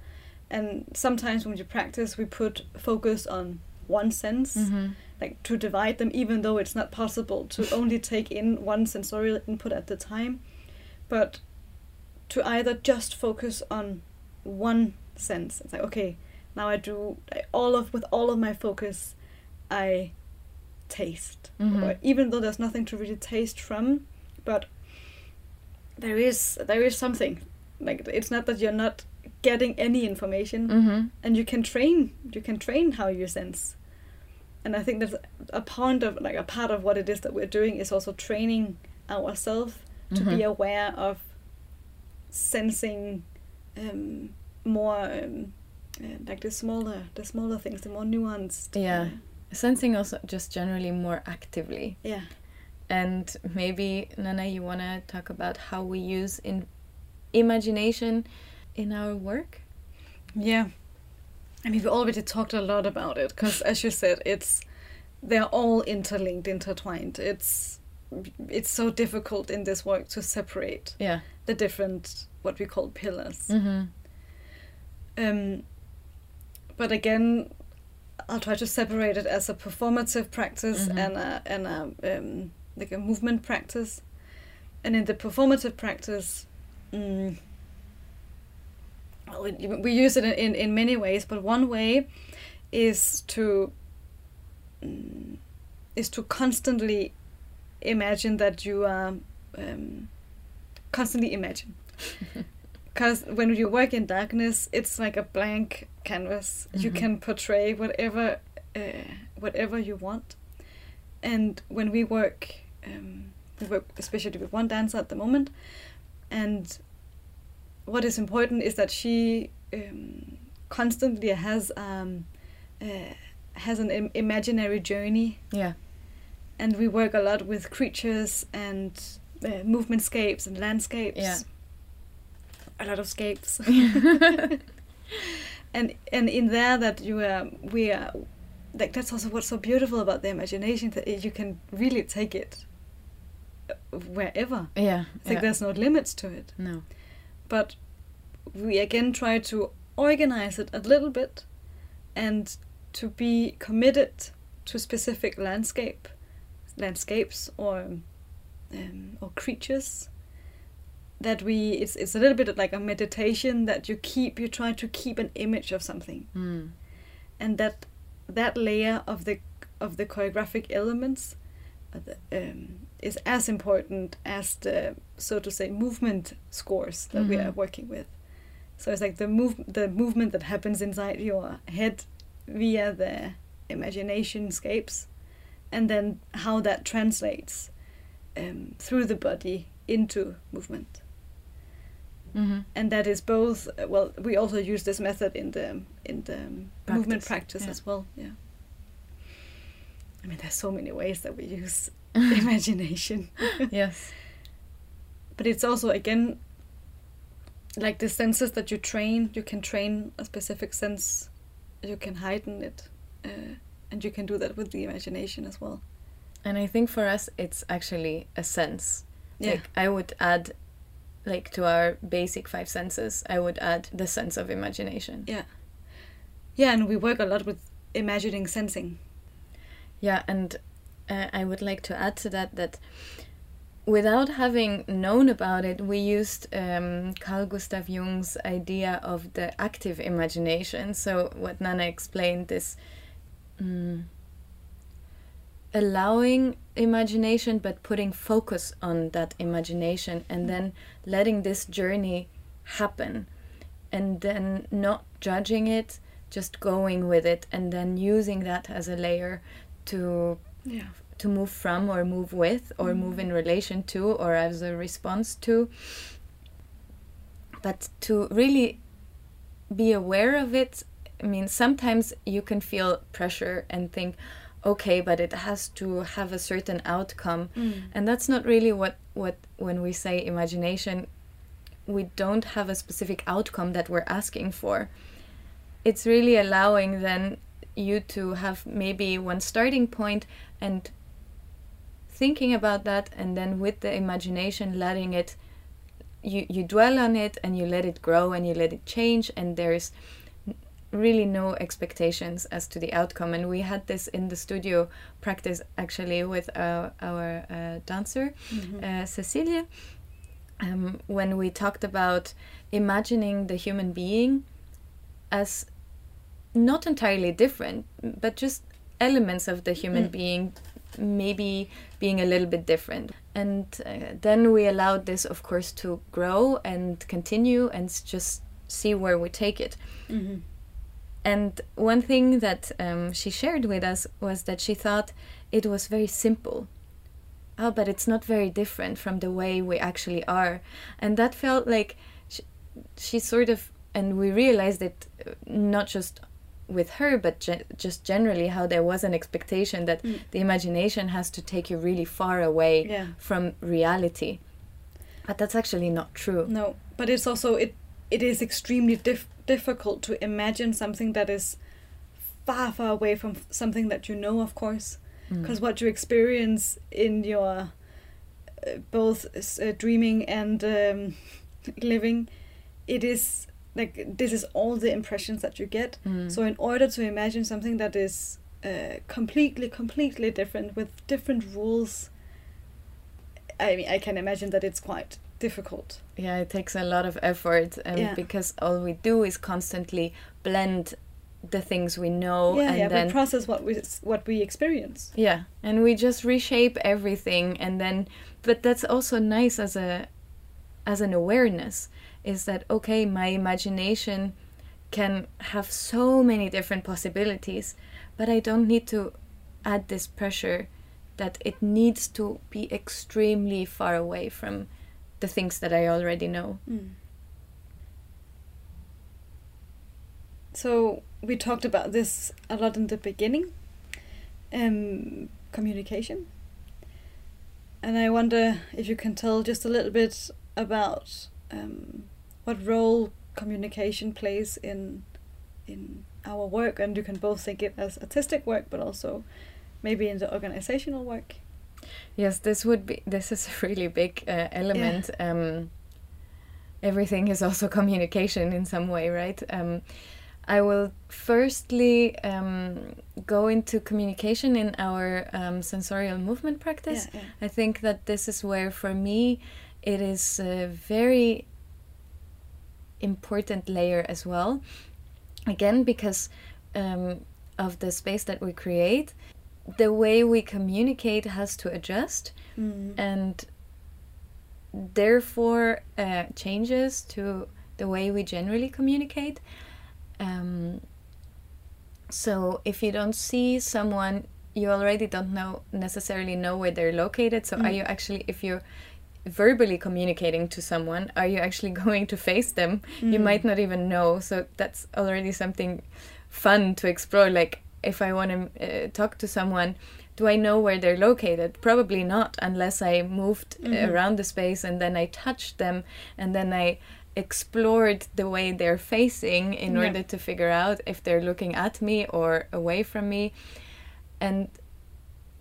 And sometimes when you practice, we put focus on one sense, like to divide them, even though it's not possible to only take in one sensorial input at the time, but to either just focus on one sense. It's like okay, now I do I- all of with all of my focus, I taste, Mhm. or even though there's nothing to really taste from, but there is there is something like it's not that you're not getting any information Mm-hmm. and you can train you can train how you sense and i think that's a part of like a part of what it is that we're doing is also training ourselves to be Mhm. aware of sensing um, more um, uh, like the smaller the smaller things the more nuanced Yeah. uh, Sensing also just generally more actively. yeah And maybe, Nana, you want to talk about how we use in imagination in our work? Yeah. I mean, we already talked a lot about it because, as you said, it's they're all interlinked, intertwined. It's it's so difficult in this work to separate Yeah. the different what we call pillars. Mm-hmm. Um, but again, I'll try to separate it as a performative practice Mhm. and a and a um, like a movement practice. And in the performative practice, mm, well, we, use it in, in, in many ways. But one way is to mm, is to constantly imagine that you are um, constantly imagine because when you work in darkness it's like a blank canvas you Mhm. can portray whatever uh, whatever you want and when we work um, we work especially with one dancer at the moment and what is important is that she um, constantly has um, uh, has an Im- imaginary journey Yeah. and we work a lot with creatures and uh, movement scapes and landscapes. Yeah. A lot of scapes. and and in there that you are we are like that's also what's so beautiful about the imagination that you can really take it wherever. Yeah. It's like there's no limits to it. No. But we again try to organize it a little bit and to be committed to specific landscape landscapes or um, or creatures that we it's it's a little bit like a meditation that you keep you try to keep an image of something Mm. and that that layer of the of the choreographic elements uh, the, um, is as important as the so to say movement scores that we Mhm. are working with. So it's like the move the movement that happens inside your head via the imagination scapes, and then how that translates um, through the body into movement Mm-hmm. and that is both uh, well we also use this method in the in the um, movement Practice, practice yeah. as well yeah i mean there's so many ways that we use imagination yes. but it's also again like the senses that you train you can train a specific sense you can heighten it uh, and you can do that with the imagination as well And I think for us, it's actually a sense. yeah Like I would add, like to our basic five senses, I would add the sense of imagination. yeah yeah and we work a lot with imagining sensing Yeah, and uh, I would like to add to that that without having known about it, we used um, Carl Gustav Jung's idea of the active imagination. So, what Nana explained is mm, allowing imagination but putting focus on that imagination and then letting this journey happen and then not judging it just going with it and then using that as a layer to yeah. to move from or move with or move in relation to or as a response to. But to really be aware of it i mean sometimes you can feel pressure and think okay but it has to have a certain outcome. Mm. and that's not really what what when we say imagination we don't have a specific outcome that we're asking for. It's really allowing then you to have maybe one starting point and thinking about that and then with the imagination letting it you you dwell on it and you let it grow and you let it change and there's really no expectations as to the outcome and we had this in the studio practice actually with our, our uh, dancer Mhm. uh, Cecilia um, when we talked about imagining the human being as not entirely different, but just elements of the human Mm. being maybe being a little bit different. And uh, then we allowed this, of course, to grow and continue and just see where we take it. Mhm. And one thing that um, she shared with us was that she thought it was very simple. Oh, but it's not very different from the way we actually are. And that felt like she, she sort of, and we realized it uh, not just with her, but ge- just generally how there was an expectation that Mm. the imagination has to take you really far away Yeah. from reality. But that's actually not true. No, but it's also it it is extremely dif- difficult to imagine something that is far far away from f- something that you know, of course, Mm. because what you experience in your uh, both uh, dreaming and um, living, it is like this is all the impressions that you get. Mm. So in order to imagine something that is uh, completely, completely different with different rules, I mean, I can imagine that it's quite difficult. Yeah, it takes a lot of effort um, Yeah. because all we do is constantly blend the things we know yeah, and yeah, then we process what we what we experience. yeah, and we just reshape everything and then but that's also nice as a as an awareness is that okay, my imagination can have so many different possibilities, but I don't need to add this pressure that it needs to be extremely far away from the things that I already know. Mm. So we talked about this a lot in the beginning, um, communication, and I wonder if you can tell just a little bit about um, what role communication plays in in our work, and you can both think it as artistic work, but also maybe in the organizational work. Yes, this would be. This is a really big uh, element. Um, everything is also communication in some way, right? Um, I will firstly um, go into communication in our um, sensorial movement practice. Yeah, I think that this is where, for me, it is a very important layer as well. Again, because um, of the space that we create, the way we communicate has to adjust Mm. and therefore uh, changes to the way we generally communicate. Um, so if you don't see someone, you already don't know necessarily know where they're located. So are Mm. you actually, if you're verbally communicating to someone, are you actually going to face them? You Mm. might not even know. So that's already something fun to explore. Like if I want to uh, talk to someone, do I know where they're located? Probably not, unless I moved uh, Mhm. around the space and then I touched them and then I explored the way they're facing in Yeah. order to figure out if they're looking at me or away from me. And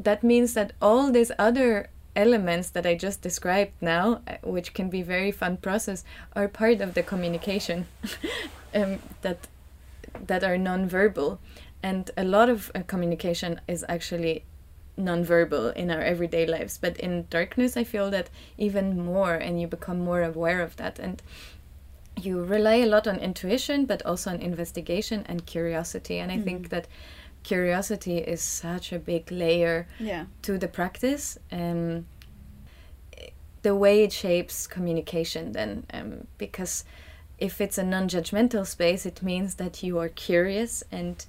that means that all these other elements that I just described now, uh, which can be very fun process, are part of the communication um, that that are non-verbal, and a lot of uh, communication is actually non-verbal in our everyday lives. But in darkness, I feel that even more, and you become more aware of that, and you rely a lot on intuition, but also on investigation and curiosity. And I think Mhm. that curiosity is such a big layer Yeah. to the practice um, the way it shapes communication then um, because if it's a non-judgmental space it means that you are curious and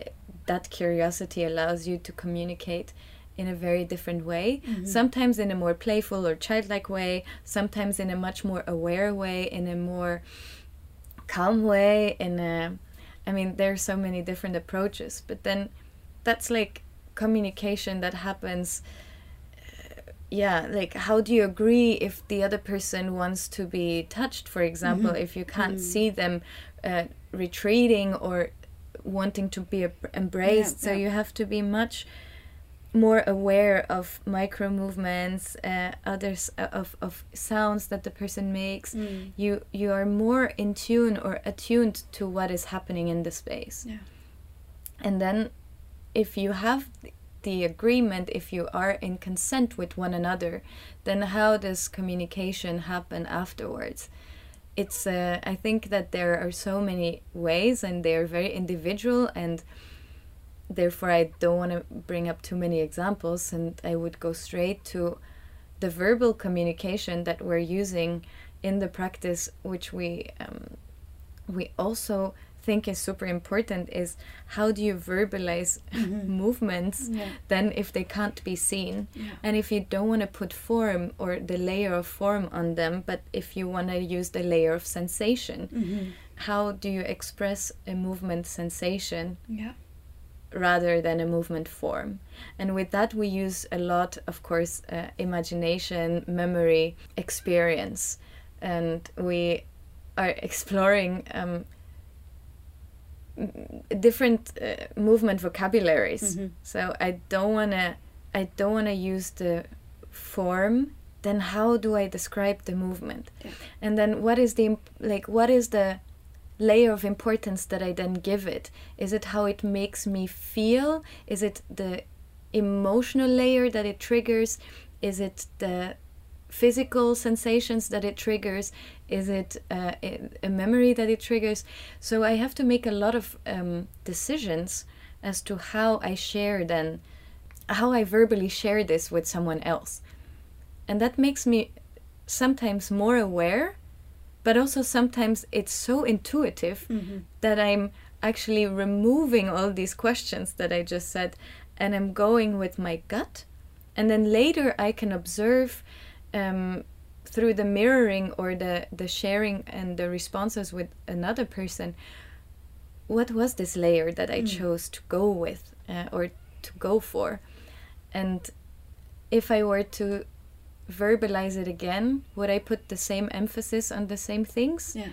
uh, that curiosity allows you to communicate in a very different way Mhm. sometimes in a more playful or childlike way sometimes in a much more aware way in a more calm way in a i mean there's so many different approaches but then that's like communication that happens uh, yeah like how do you agree if the other person wants to be touched for example Mhm. if you can't Mm. see them uh, retreating or wanting to be em- embraced so yeah. you have to be much more aware of micro movements uh, others uh, of, of sounds that the person makes Mm. you you are more in tune or attuned to what is happening in the space Yeah. and then if you have the agreement if you are in consent with one another then how does communication happen afterwards it's uh, i think that there are so many ways and they are very individual and therefore i don't want to bring up too many examples and i would go straight to the verbal communication that we're using in the practice which we um, we also think is super important is how do you verbalize movements Yeah. then if they can't be seen Yeah. and if you don't want to put form or the layer of form on them but if you want to use the layer of sensation Mhm. how do you express a movement sensation Yeah. Rather than a movement form. And with that, we use a lot, of course, uh, imagination, memory, experience, and we are exploring um, different uh, movement vocabularies. Mhm. So I don't wanna, I don't wanna use the form. Then how do I describe the movement? Yeah. And then what is the like? What is the layer of importance that I then give it? Is it how it makes me feel? Is it the emotional layer that it triggers? Is it the physical sensations that it triggers? Is it uh, a memory that it triggers? So I have to make a lot of um, decisions as to how I share then, how I verbally share this with someone else. And that makes me sometimes more aware, but also sometimes it's so intuitive Mhm. that I'm actually removing all these questions that I just said and I'm going with my gut. And then later I can observe um, through the mirroring or the, the sharing and the responses with another person what was this layer that I Mm. chose to go with uh, or to go for. And if I were to verbalize it again, would I put the same emphasis on the same things? Yeah.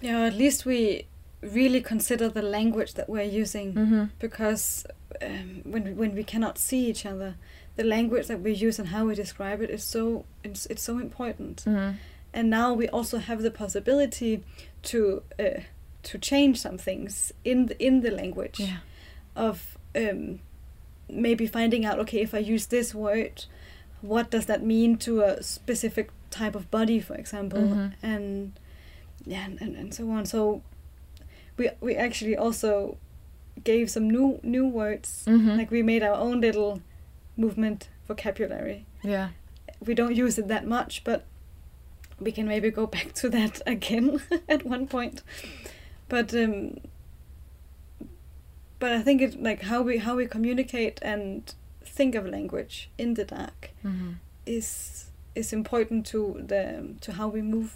Yeah, at least we really consider the language that we're using Mm-hmm. because um, when when we cannot see each other, the language that we use and how we describe it is so it's, it's so important. Mm-hmm. And now we also have the possibility to uh, to change some things in the, in the language Yeah. of um, maybe finding out okay if I use this word, what does that mean to a specific type of body, for example, Mhm. and yeah, and, and, and so on. So we we actually also gave some new new words. Mhm. Like we made our own little movement vocabulary. Yeah. We don't use it that much, but we can maybe go back to that again at one point. But um, but I think it like how we how we communicate and think of language in the dark Mm-hmm. is is important to the to how we move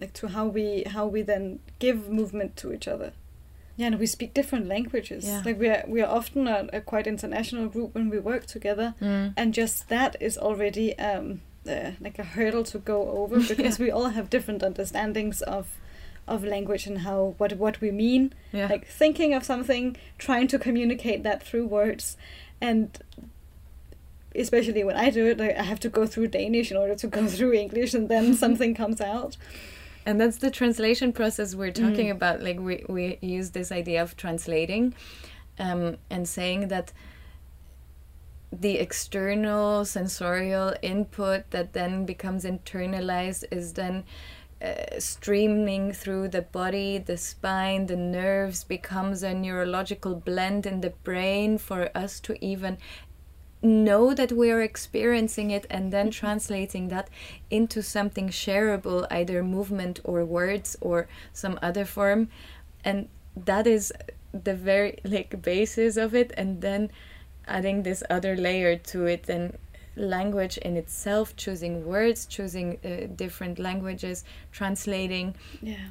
like to how we how we then give movement to each other yeah and we speak different languages Yeah. like we are we are often a, a quite international group when we work together Mm. and just that is already um uh, like a hurdle to go over because we all have different understandings of of language and how what what we mean Yeah. like thinking of something trying to communicate that through words and especially when i do it like, i have to go through danish in order to go through english and then something comes out and that's the translation process we're talking Mm. about like we, we use this idea of translating um, and saying that the external sensorial input that then becomes internalized is then uh, streaming through the body, the spine, the nerves, becomes a neurological blend in the brain for us to even know that we are experiencing it and then translating that into something shareable, either movement or words or some other form. And that is the very like basis of it. And then adding this other layer to it and language in itself, choosing words, choosing uh, different languages, translating yeah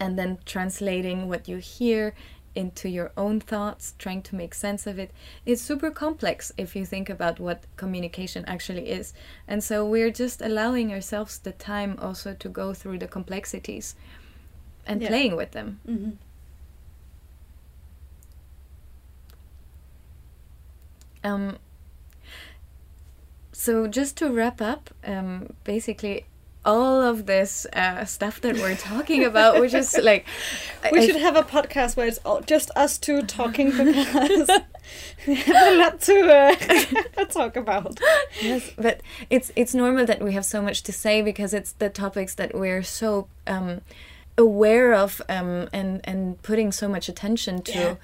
and then translating what you hear into your own thoughts, trying to make sense of it. It's super complex if you think about what communication actually is. And so we're just allowing ourselves the time also to go through the complexities and Yeah. playing with them. Mm-hmm. Um, so just to wrap up, um, basically all of this uh, stuff that we're talking about, which is like We I- should have a podcast where it's all, just us two talking because we have a lot to uh, talk about. yes, but it's it's normal that we have so much to say because it's the topics that we're so um, aware of um, and and putting so much attention to, Yeah.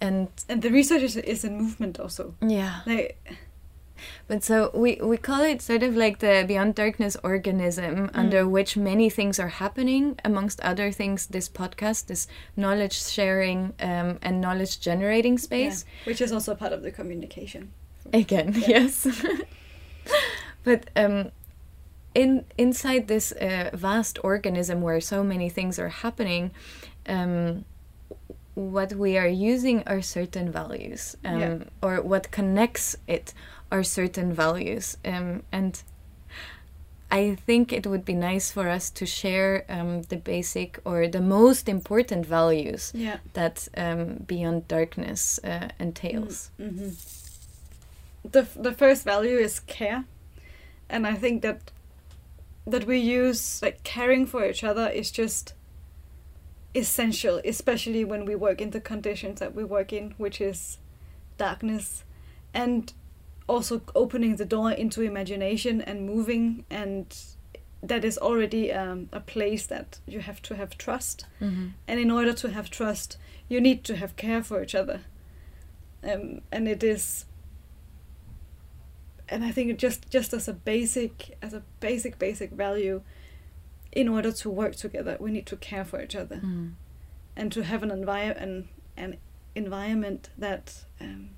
and And the research is, is in movement also. yeah. Like, But so we, we call it sort of like the Beyond Darkness organism, under which many things are happening. Amongst other things, this podcast, this knowledge sharing um, and knowledge generating space. yeah, which is also part of the communication. Again, yes. but um, in inside this uh, vast organism where so many things are happening, um, what we are using are certain values, um, Yeah. or what connects it are certain values, um, and. I think it would be nice for us to share um, the basic or the most important values Yeah. that um, Beyond Darkness uh, entails. hmm The f- the first value is care, and I think that that we use like caring for each other is just essential, especially when we work in the conditions that we work in, which is darkness, and also opening the door into imagination and moving and that is already um, a place that you have to have trust Mm-hmm. and in order to have trust you need to have care for each other um, and it is and i think just just as a basic as a basic basic value in order to work together we need to care for each other Mm. and to have an environment an, an environment that um,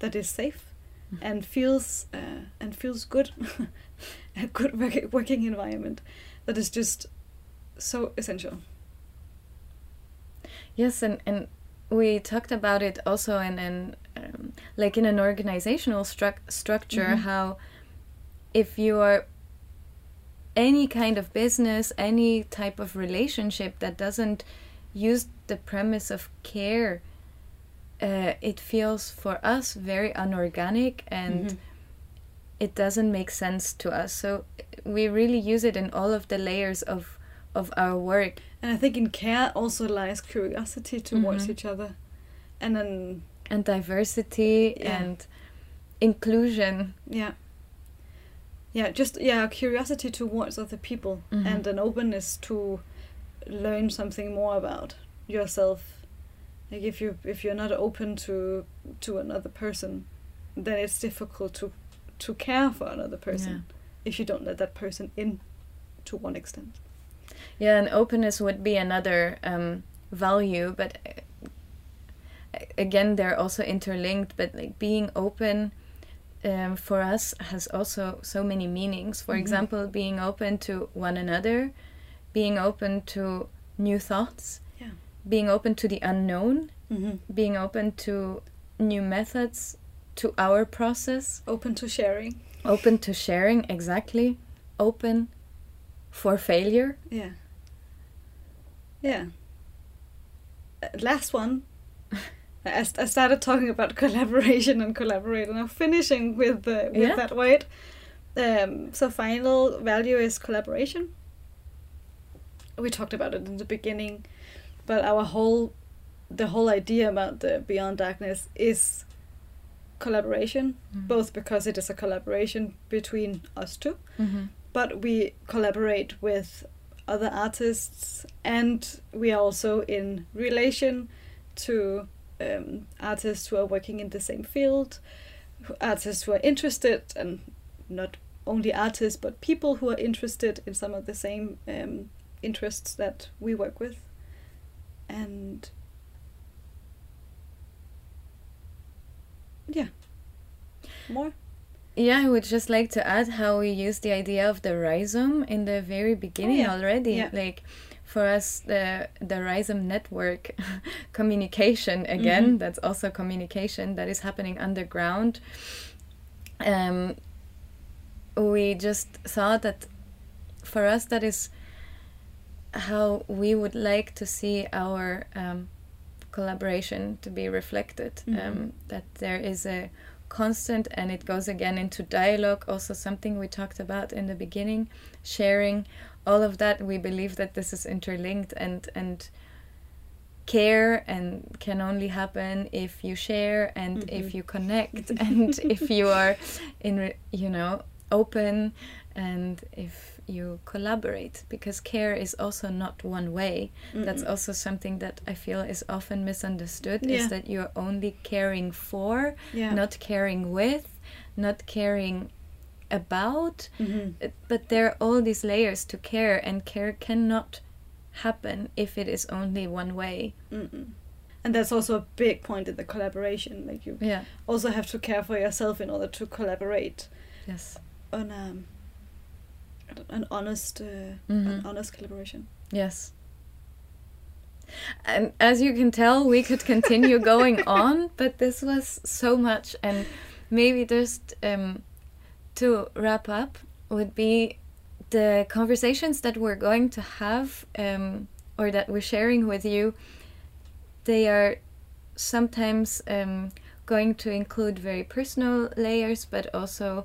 that is safe and feels uh, and feels good a good work- working environment that is just so essential Yes, and, and we talked about it also in an um, like in an organizational struc- structure Mhm. how if you are any kind of business, any type of relationship that doesn't use the premise of care, uh, it feels for us very unorganic and Mhm. it doesn't make sense to us. So we really use it in all of the layers of of our work. And I think in care also lies curiosity towards Mhm. each other. And then, and diversity Yeah. and inclusion. yeah. Yeah, just, yeah, curiosity towards other people Mhm. and an openness to learn something more about yourself. Like if you if you're not open to to another person, then it's difficult to to care for another person Yeah. if you don't let that person in to one extent. Yeah, and openness would be another um, value, but uh, again, they're also interlinked. But like being open um, for us has also so many meanings. For Mhm. example, being open to one another, being open to new thoughts. Being open to the unknown, Mm-hmm. being open to new methods, to our process. Open to sharing. open to sharing exactly open for failure Yeah. Yeah. Uh, last one. I started talking about collaboration and collaborate, and I'm finishing with the with Yeah. that word. Um, so final value is collaboration. We talked about it in the beginning, but our whole, the whole idea about the Beyond Darkness is collaboration, both because it is a collaboration between us two, mm-hmm. but we collaborate with other artists and we are also in relation to um, artists who are working in the same field artists who are interested and not only artists but people who are interested in some of the same um, interests that we work with and yeah more yeah i would just like to add how we use the idea of the rhizome in the very beginning yeah. already Yeah. like for us the the Rhizome network communication again Mhm. that's also communication that is happening underground um, we just thought that for us that is how we would like to see our um, collaboration to be reflected Mhm. um, that there is a constant and it goes again into dialogue also something we talked about in the beginning sharing all of that we believe that this is interlinked and and care and can only happen if you share and if Mhm. you connect and if you are in re- you know open and if you collaborate because care is also not one way that's Mm-mm. also something that i feel is often misunderstood Yeah. is that you're only caring for yeah. not caring with not caring about Mhm. but there are all these layers to care and care cannot happen if it is only one way Mm-mm. And that's also a big point in the collaboration. Like you yeah also have to care for yourself in order to collaborate yes on um, an honest, uh, Mhm. an honest collaboration. yes and as you can tell we could continue going on but this was so much and maybe just um, to wrap up would be the conversations that we're going to have um, or that we're sharing with you they are sometimes um, going to include very personal layers but also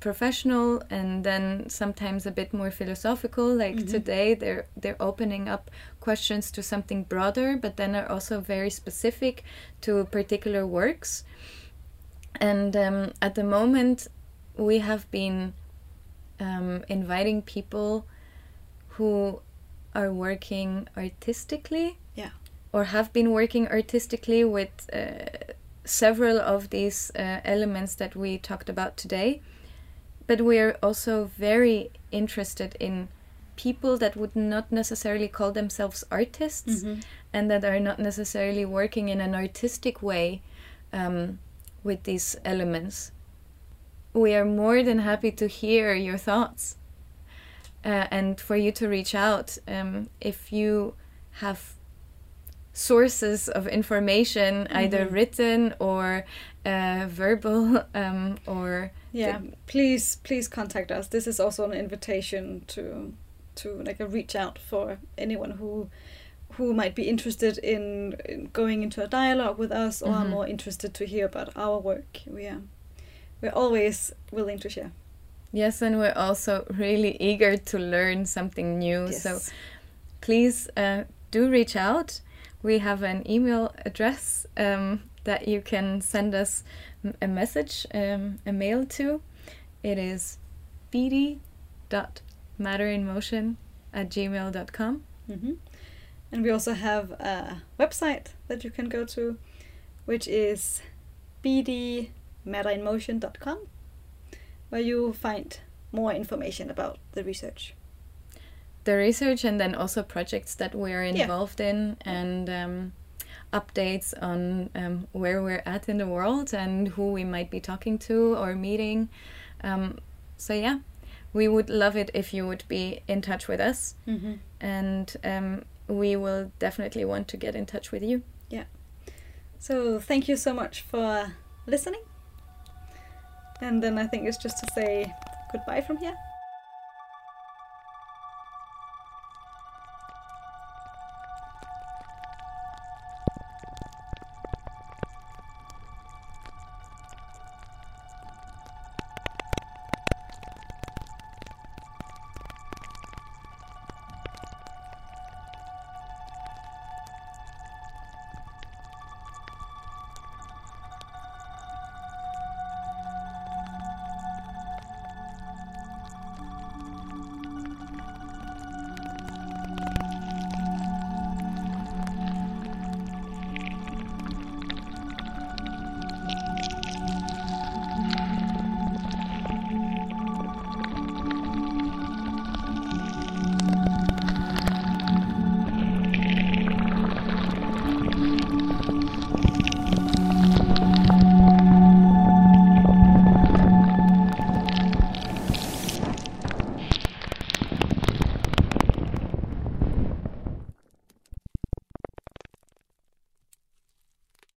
professional and then sometimes a bit more philosophical like Mhm. today they're they're opening up questions to something broader but then are also very specific to particular works and um, at the moment we have been um, inviting people who are working artistically Yeah. or have been working artistically with uh, several of these uh, elements that we talked about today. But we are also very interested in people that would not necessarily call themselves artists Mhm. and that are not necessarily working in an artistic way um, with these elements. We are more than happy to hear your thoughts uh, and for you to reach out um, if you have sources of information, either Mhm. written or uh, verbal um, or Yeah, please, please contact us. This is also an invitation to, to like a reach out for anyone who, who might be interested in, in going into a dialogue with us or are Mhm. more interested to hear about our work. We are, we're always willing to share. yes, and we're also really eager to learn something new. So please uh, do reach out. We have an email address um, that you can send us a message, um, a mail to. It is bd.matterinmotion at gmail.com. hmm And we also have a website that you can go to, which is bdmatterinmotion.com, where you find more information about the research. The research and then also projects that we're Yeah. involved in and um, updates on um, where we're at in the world and who we might be talking to or meeting. Um, so, yeah, we would love it if you would be in touch with us. Mm-hmm. and um, we will definitely want to get in touch with you. Yeah. So thank you so much for listening. And then I think it's just to say goodbye from here.